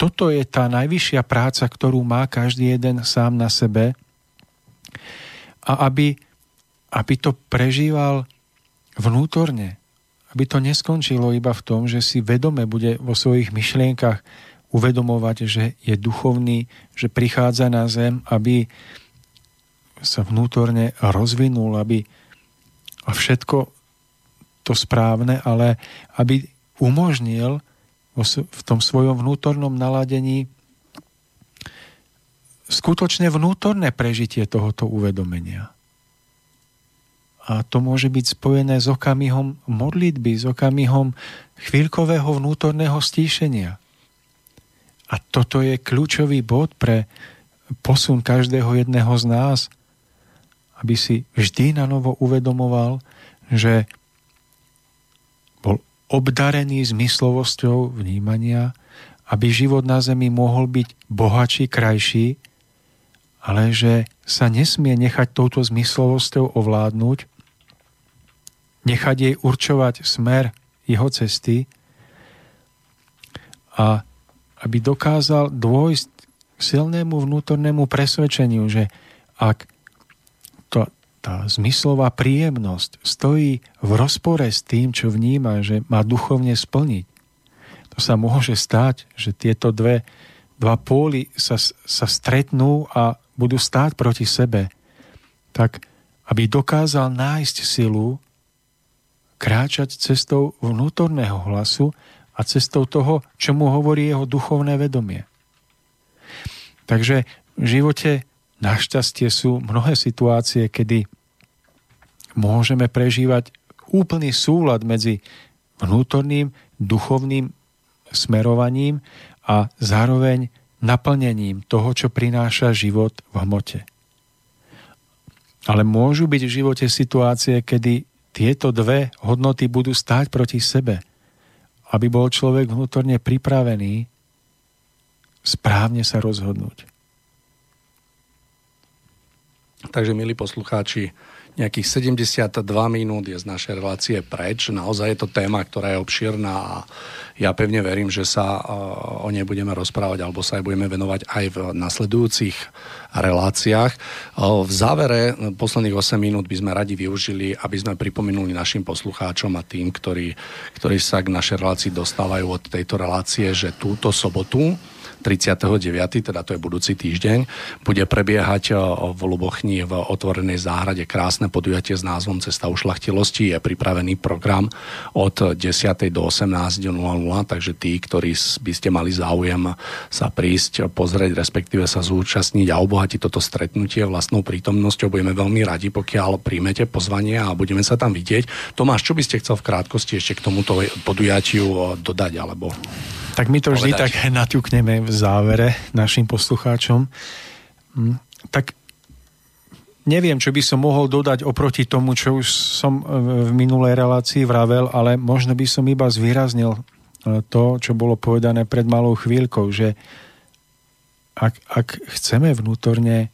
toto je tá najvyššia práca, ktorú má každý jeden sám na sebe. A aby, aby to prežíval vnútorne, aby to neskončilo iba v tom, že si vedome bude vo svojich myšlienkach uvedomovať, že je duchovný, že prichádza na zem, aby sa vnútorne rozvinul, aby a všetko to správne, ale aby umožnil v tom svojom vnútornom naladení skutočne vnútorné prežitie tohoto uvedomenia. A to môže byť spojené s okamihom modlitby, s okamihom chvíľkového vnútorného stíšenia. A toto je kľúčový bod pre posun každého jedného z nás, aby si vždy na novo uvedomoval, že bol obdarený zmyslovosťou vnímania, aby život na zemi mohol byť bohatší, krajší, ale že sa nesmie nechať touto zmyslovosťou ovládnuť, nechať jej určovať smer jeho cesty a aby dokázal dôjsť k silnému vnútornému presvedčeniu, že ak to, tá zmyslová príjemnosť stojí v rozpore s tým, čo vníma, že má duchovne splniť, to sa môže stať, že tieto dve, dva póly sa, sa stretnú a budú stáť proti sebe, tak aby dokázal nájsť silu, kráčať cestou vnútorného hlasu a cestou toho, čo mu hovorí jeho duchovné vedomie. Takže v živote našťastie sú mnohé situácie, kedy môžeme prežívať úplný súlad medzi vnútorným duchovným smerovaním a zároveň naplnením toho, čo prináša život v hmote. Ale môžu byť v živote situácie, kedy tieto dve hodnoty budú stáť proti sebe. Aby bol človek vnútorne pripravený správne sa rozhodnúť. Takže, milí poslucháči, nejakých 72 minút je z našej relácie preč. Naozaj je to téma, ktorá je obšírna a ja pevne verím, že sa uh, o nej budeme rozprávať alebo sa aj budeme venovať aj v nasledujúcich reláciách. Uh, V závere posledných 8 minút by sme radi využili, aby sme pripomenuli našim poslucháčom a tým, ktorí, ktorí sa k našej relácii dostávajú od tejto relácie, že túto sobotu 39., teda to je budúci týždeň, bude prebiehať e, v Lubochni v otvorenej záhrade krásne podujatie s názvom Cesta ušlachtilosti. Je pripravený program od 10. do 18.00, takže tí, ktorí by ste mali záujem sa prísť, pozrieť, respektíve sa zúčastniť a obohatiť toto stretnutie vlastnou prítomnosťou, budeme veľmi radi, pokiaľ príjmete pozvanie a budeme sa tam vidieť. Tomáš, čo by ste chcel v krátkosti ešte k tomuto podujatiu e, dodať, alebo Tak my to vždy povedať. tak naťukneme v závere našim poslucháčom. Hm, Tak neviem, čo by som mohol dodať oproti tomu, čo už som e, v minulej relácii vravel, ale možno by som iba zvýraznil e, to, čo bolo povedané pred malou chvíľkou, že ak, ak chceme vnútorne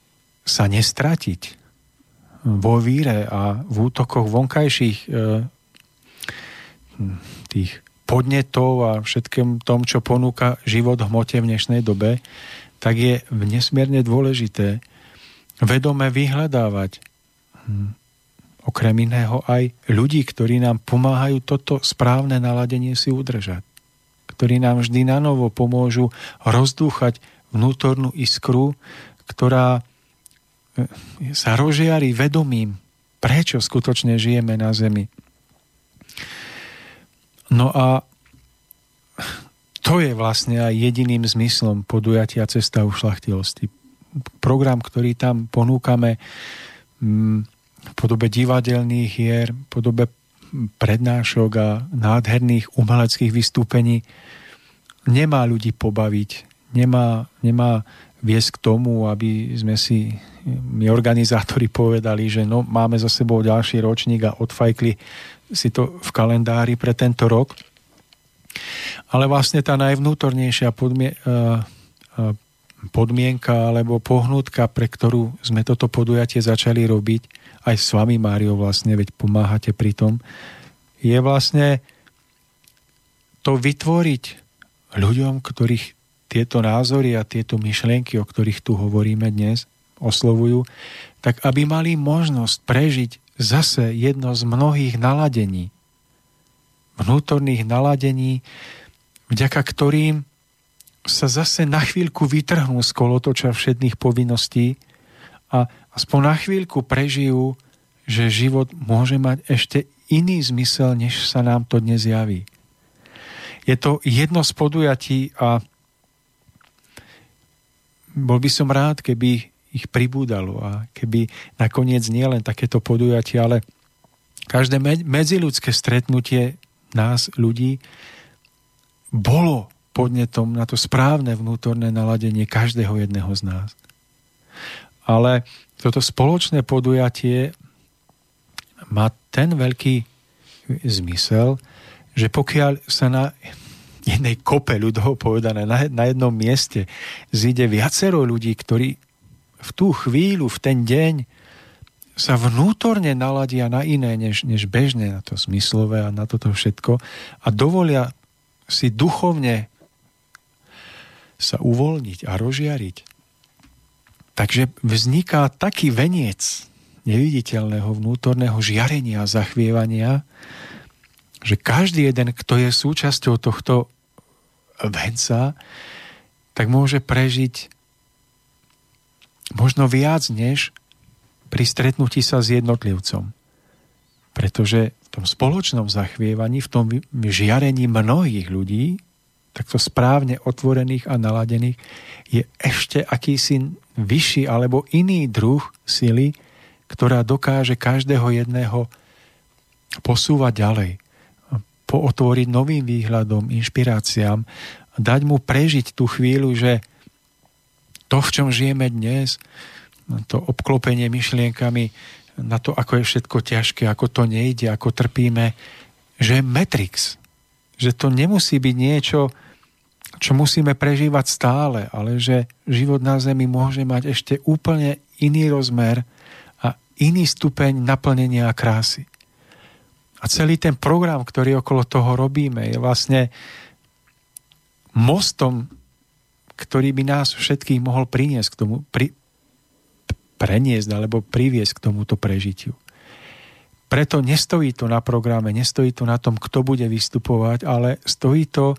sa nestratiť vo víre a v útokoch vonkajších e, hm, tých podnetov a všetkým tom, čo ponúka život v hmote v dnešnej dobe, tak je nesmierne dôležité vedome vyhľadávať hm, okrem iného aj ľudí, ktorí nám pomáhajú toto správne naladenie si udržať. Ktorí nám vždy na novo pomôžu rozdúchať vnútornú iskru, ktorá e, sa rozžiari vedomím, prečo skutočne žijeme na Zemi. No a to je vlastne aj jediným zmyslom podujatia Cesta ušlachtilosti. Program, ktorý tam ponúkame mm, v podobe divadelných hier, v podobe prednášok a nádherných umeleckých vystúpení nemá ľudí pobaviť, nemá, nemá viesť k tomu, aby sme si my organizátori povedali, že no, máme za sebou ďalší ročník a odfajkli si to v kalendári pre tento rok. Ale vlastne tá najvnútornejšia podmie, eh, eh, podmienka alebo pohnutka, pre ktorú sme toto podujatie začali robiť, aj s vami, Mário, vlastne, veď pomáhate pri tom, je vlastne to vytvoriť ľuďom, ktorých tieto názory a tieto myšlienky, o ktorých tu hovoríme dnes, oslovujú, tak aby mali možnosť prežiť zase jedno z mnohých naladení, vnútorných naladení, vďaka ktorým sa zase na chvíľku vytrhnú z kolotoča všetných povinností a aspoň na chvíľku prežijú, že život môže mať ešte iný zmysel, než sa nám to dnes javí. Je to jedno z podujatí a bol by som rád, keby ich pribúdalo a keby nakoniec nie len takéto podujatie, ale každé me- medziludské stretnutie nás, ľudí, bolo podnetom na to správne vnútorné naladenie každého jedného z nás. Ale toto spoločné podujatie má ten veľký zmysel, že pokiaľ sa na jednej kope ľudov povedané, na, na jednom mieste zíde viacero ľudí, ktorí v tú chvíľu, v ten deň sa vnútorne naladia na iné, než, než bežne na to zmyslové a na toto všetko a dovolia si duchovne sa uvoľniť a rozžiariť. Takže vzniká taký veniec neviditeľného vnútorného žiarenia a zachvievania, že každý jeden, kto je súčasťou tohto venca, tak môže prežiť možno viac, než pri stretnutí sa s jednotlivcom. Pretože v tom spoločnom zachvievaní, v tom žiarení mnohých ľudí, takto správne otvorených a naladených, je ešte akýsi vyšší alebo iný druh sily, ktorá dokáže každého jedného posúvať ďalej, pootvoriť novým výhľadom, inšpiráciám, dať mu prežiť tú chvíľu, že to, v čom žijeme dnes, to obklopenie myšlienkami na to, ako je všetko ťažké, ako to nejde, ako trpíme, že je Matrix. Že to nemusí byť niečo, čo musíme prežívať stále, ale že život na Zemi môže mať ešte úplne iný rozmer a iný stupeň naplnenia a krásy. A celý ten program, ktorý okolo toho robíme, je vlastne mostom, ktorý by nás všetkých mohol priniesť k tomu, pri, preniesť alebo priviesť k tomuto prežitiu. Preto nestojí to na programe, nestojí to na tom, kto bude vystupovať, ale stojí to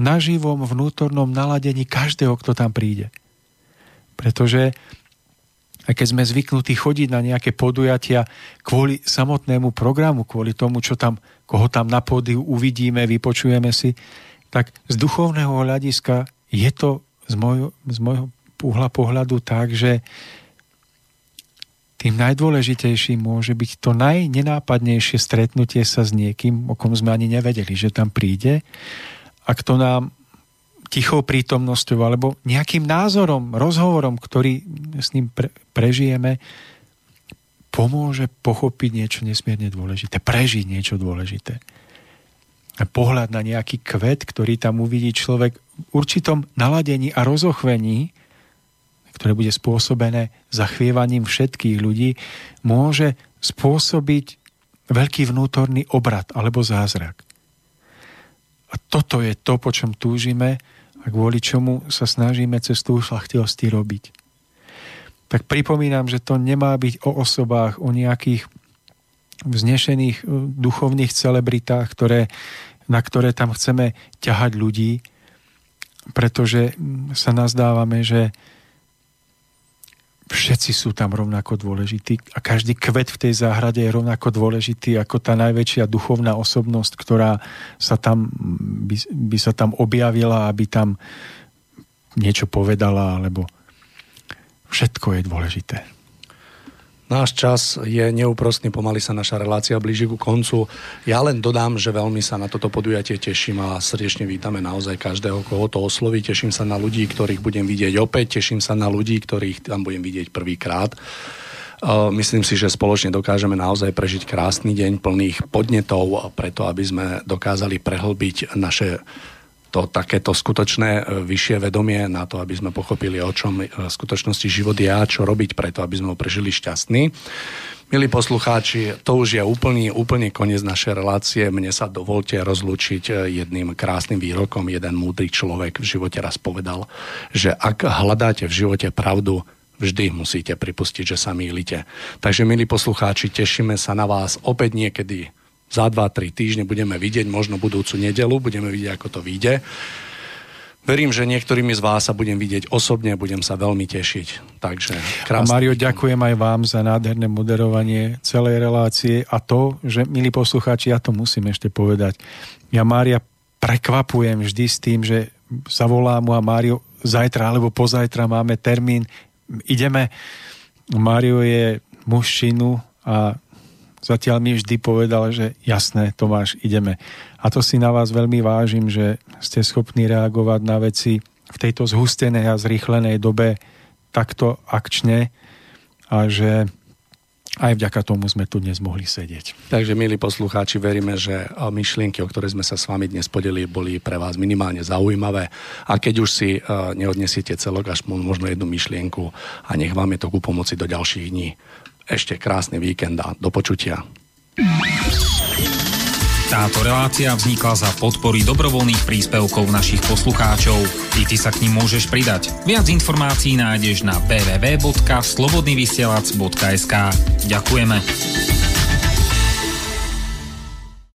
na živom vnútornom naladení každého, kto tam príde. Pretože aj keď sme zvyknutí chodiť na nejaké podujatia kvôli samotnému programu, kvôli tomu, čo tam, koho tam na pódiu uvidíme, vypočujeme si, tak z duchovného hľadiska je to z môjho, z môjho uhla pohľadu tak, že tým najdôležitejším môže byť to najnenápadnejšie stretnutie sa s niekým, o kom sme ani nevedeli, že tam príde. A kto nám tichou prítomnosťou alebo nejakým názorom, rozhovorom, ktorý s ním pre, prežijeme, pomôže pochopiť niečo nesmierne dôležité, prežiť niečo dôležité. A pohľad na nejaký kvet, ktorý tam uvidí človek v určitom naladení a rozochvení, ktoré bude spôsobené zachvievaním všetkých ľudí, môže spôsobiť veľký vnútorný obrad alebo zázrak. A toto je to, po čom túžime a kvôli čomu sa snažíme cestu šlachtilosti robiť. Tak pripomínam, že to nemá byť o osobách, o nejakých vznešených e, duchovných celebritách, ktoré, na ktoré tam chceme ťahať ľudí, pretože sa nazdávame, že všetci sú tam rovnako dôležití a každý kvet v tej záhrade je rovnako dôležitý ako tá najväčšia duchovná osobnosť, ktorá sa tam, by, by sa tam objavila, aby tam niečo povedala, alebo všetko je dôležité. Náš čas je neúprostný, pomaly sa naša relácia blíži ku koncu. Ja len dodám, že veľmi sa na toto podujatie teším a srdečne vítame naozaj každého, koho to osloví. Teším sa na ľudí, ktorých budem vidieť opäť, teším sa na ľudí, ktorých tam budem vidieť prvýkrát. Myslím si, že spoločne dokážeme naozaj prežiť krásny deň plných podnetov preto, aby sme dokázali prehlbiť naše to takéto skutočné e, vyššie vedomie na to, aby sme pochopili, o čom e, v skutočnosti život je a čo robiť preto, aby sme ho prežili šťastný. Milí poslucháči, to už je úplný, úplne koniec našej relácie. Mne sa dovolte rozlúčiť e, jedným krásnym výrokom. Jeden múdry človek v živote raz povedal, že ak hľadáte v živote pravdu, vždy musíte pripustiť, že sa mýlite. Takže, milí poslucháči, tešíme sa na vás opäť niekedy za 2-3 týždne budeme vidieť, možno budúcu nedelu, budeme vidieť, ako to vyjde. Verím, že niektorými z vás sa budem vidieť osobne, budem sa veľmi tešiť. Takže krásne. A Mario, ďakujem aj vám za nádherné moderovanie celej relácie a to, že, milí poslucháči, ja to musím ešte povedať. Ja Mária prekvapujem vždy s tým, že zavolám mu a Mário zajtra alebo pozajtra máme termín, ideme. Mário je mužčinu a zatiaľ mi vždy povedal, že jasné, Tomáš, ideme. A to si na vás veľmi vážim, že ste schopní reagovať na veci v tejto zhustenej a zrýchlenej dobe takto akčne a že aj vďaka tomu sme tu dnes mohli sedieť. Takže, milí poslucháči, veríme, že myšlienky, o ktoré sme sa s vami dnes podelili, boli pre vás minimálne zaujímavé. A keď už si uh, neodnesiete celok, až možno jednu myšlienku a nech vám je to ku pomoci do ďalších dní ešte krásny víkend a do počutia. Táto relácia vznikla za podpory dobrovoľných príspevkov našich poslucháčov. I ty sa k ním môžeš pridať. Viac informácií nájdeš na www.slobodnyvysielac.sk Ďakujeme.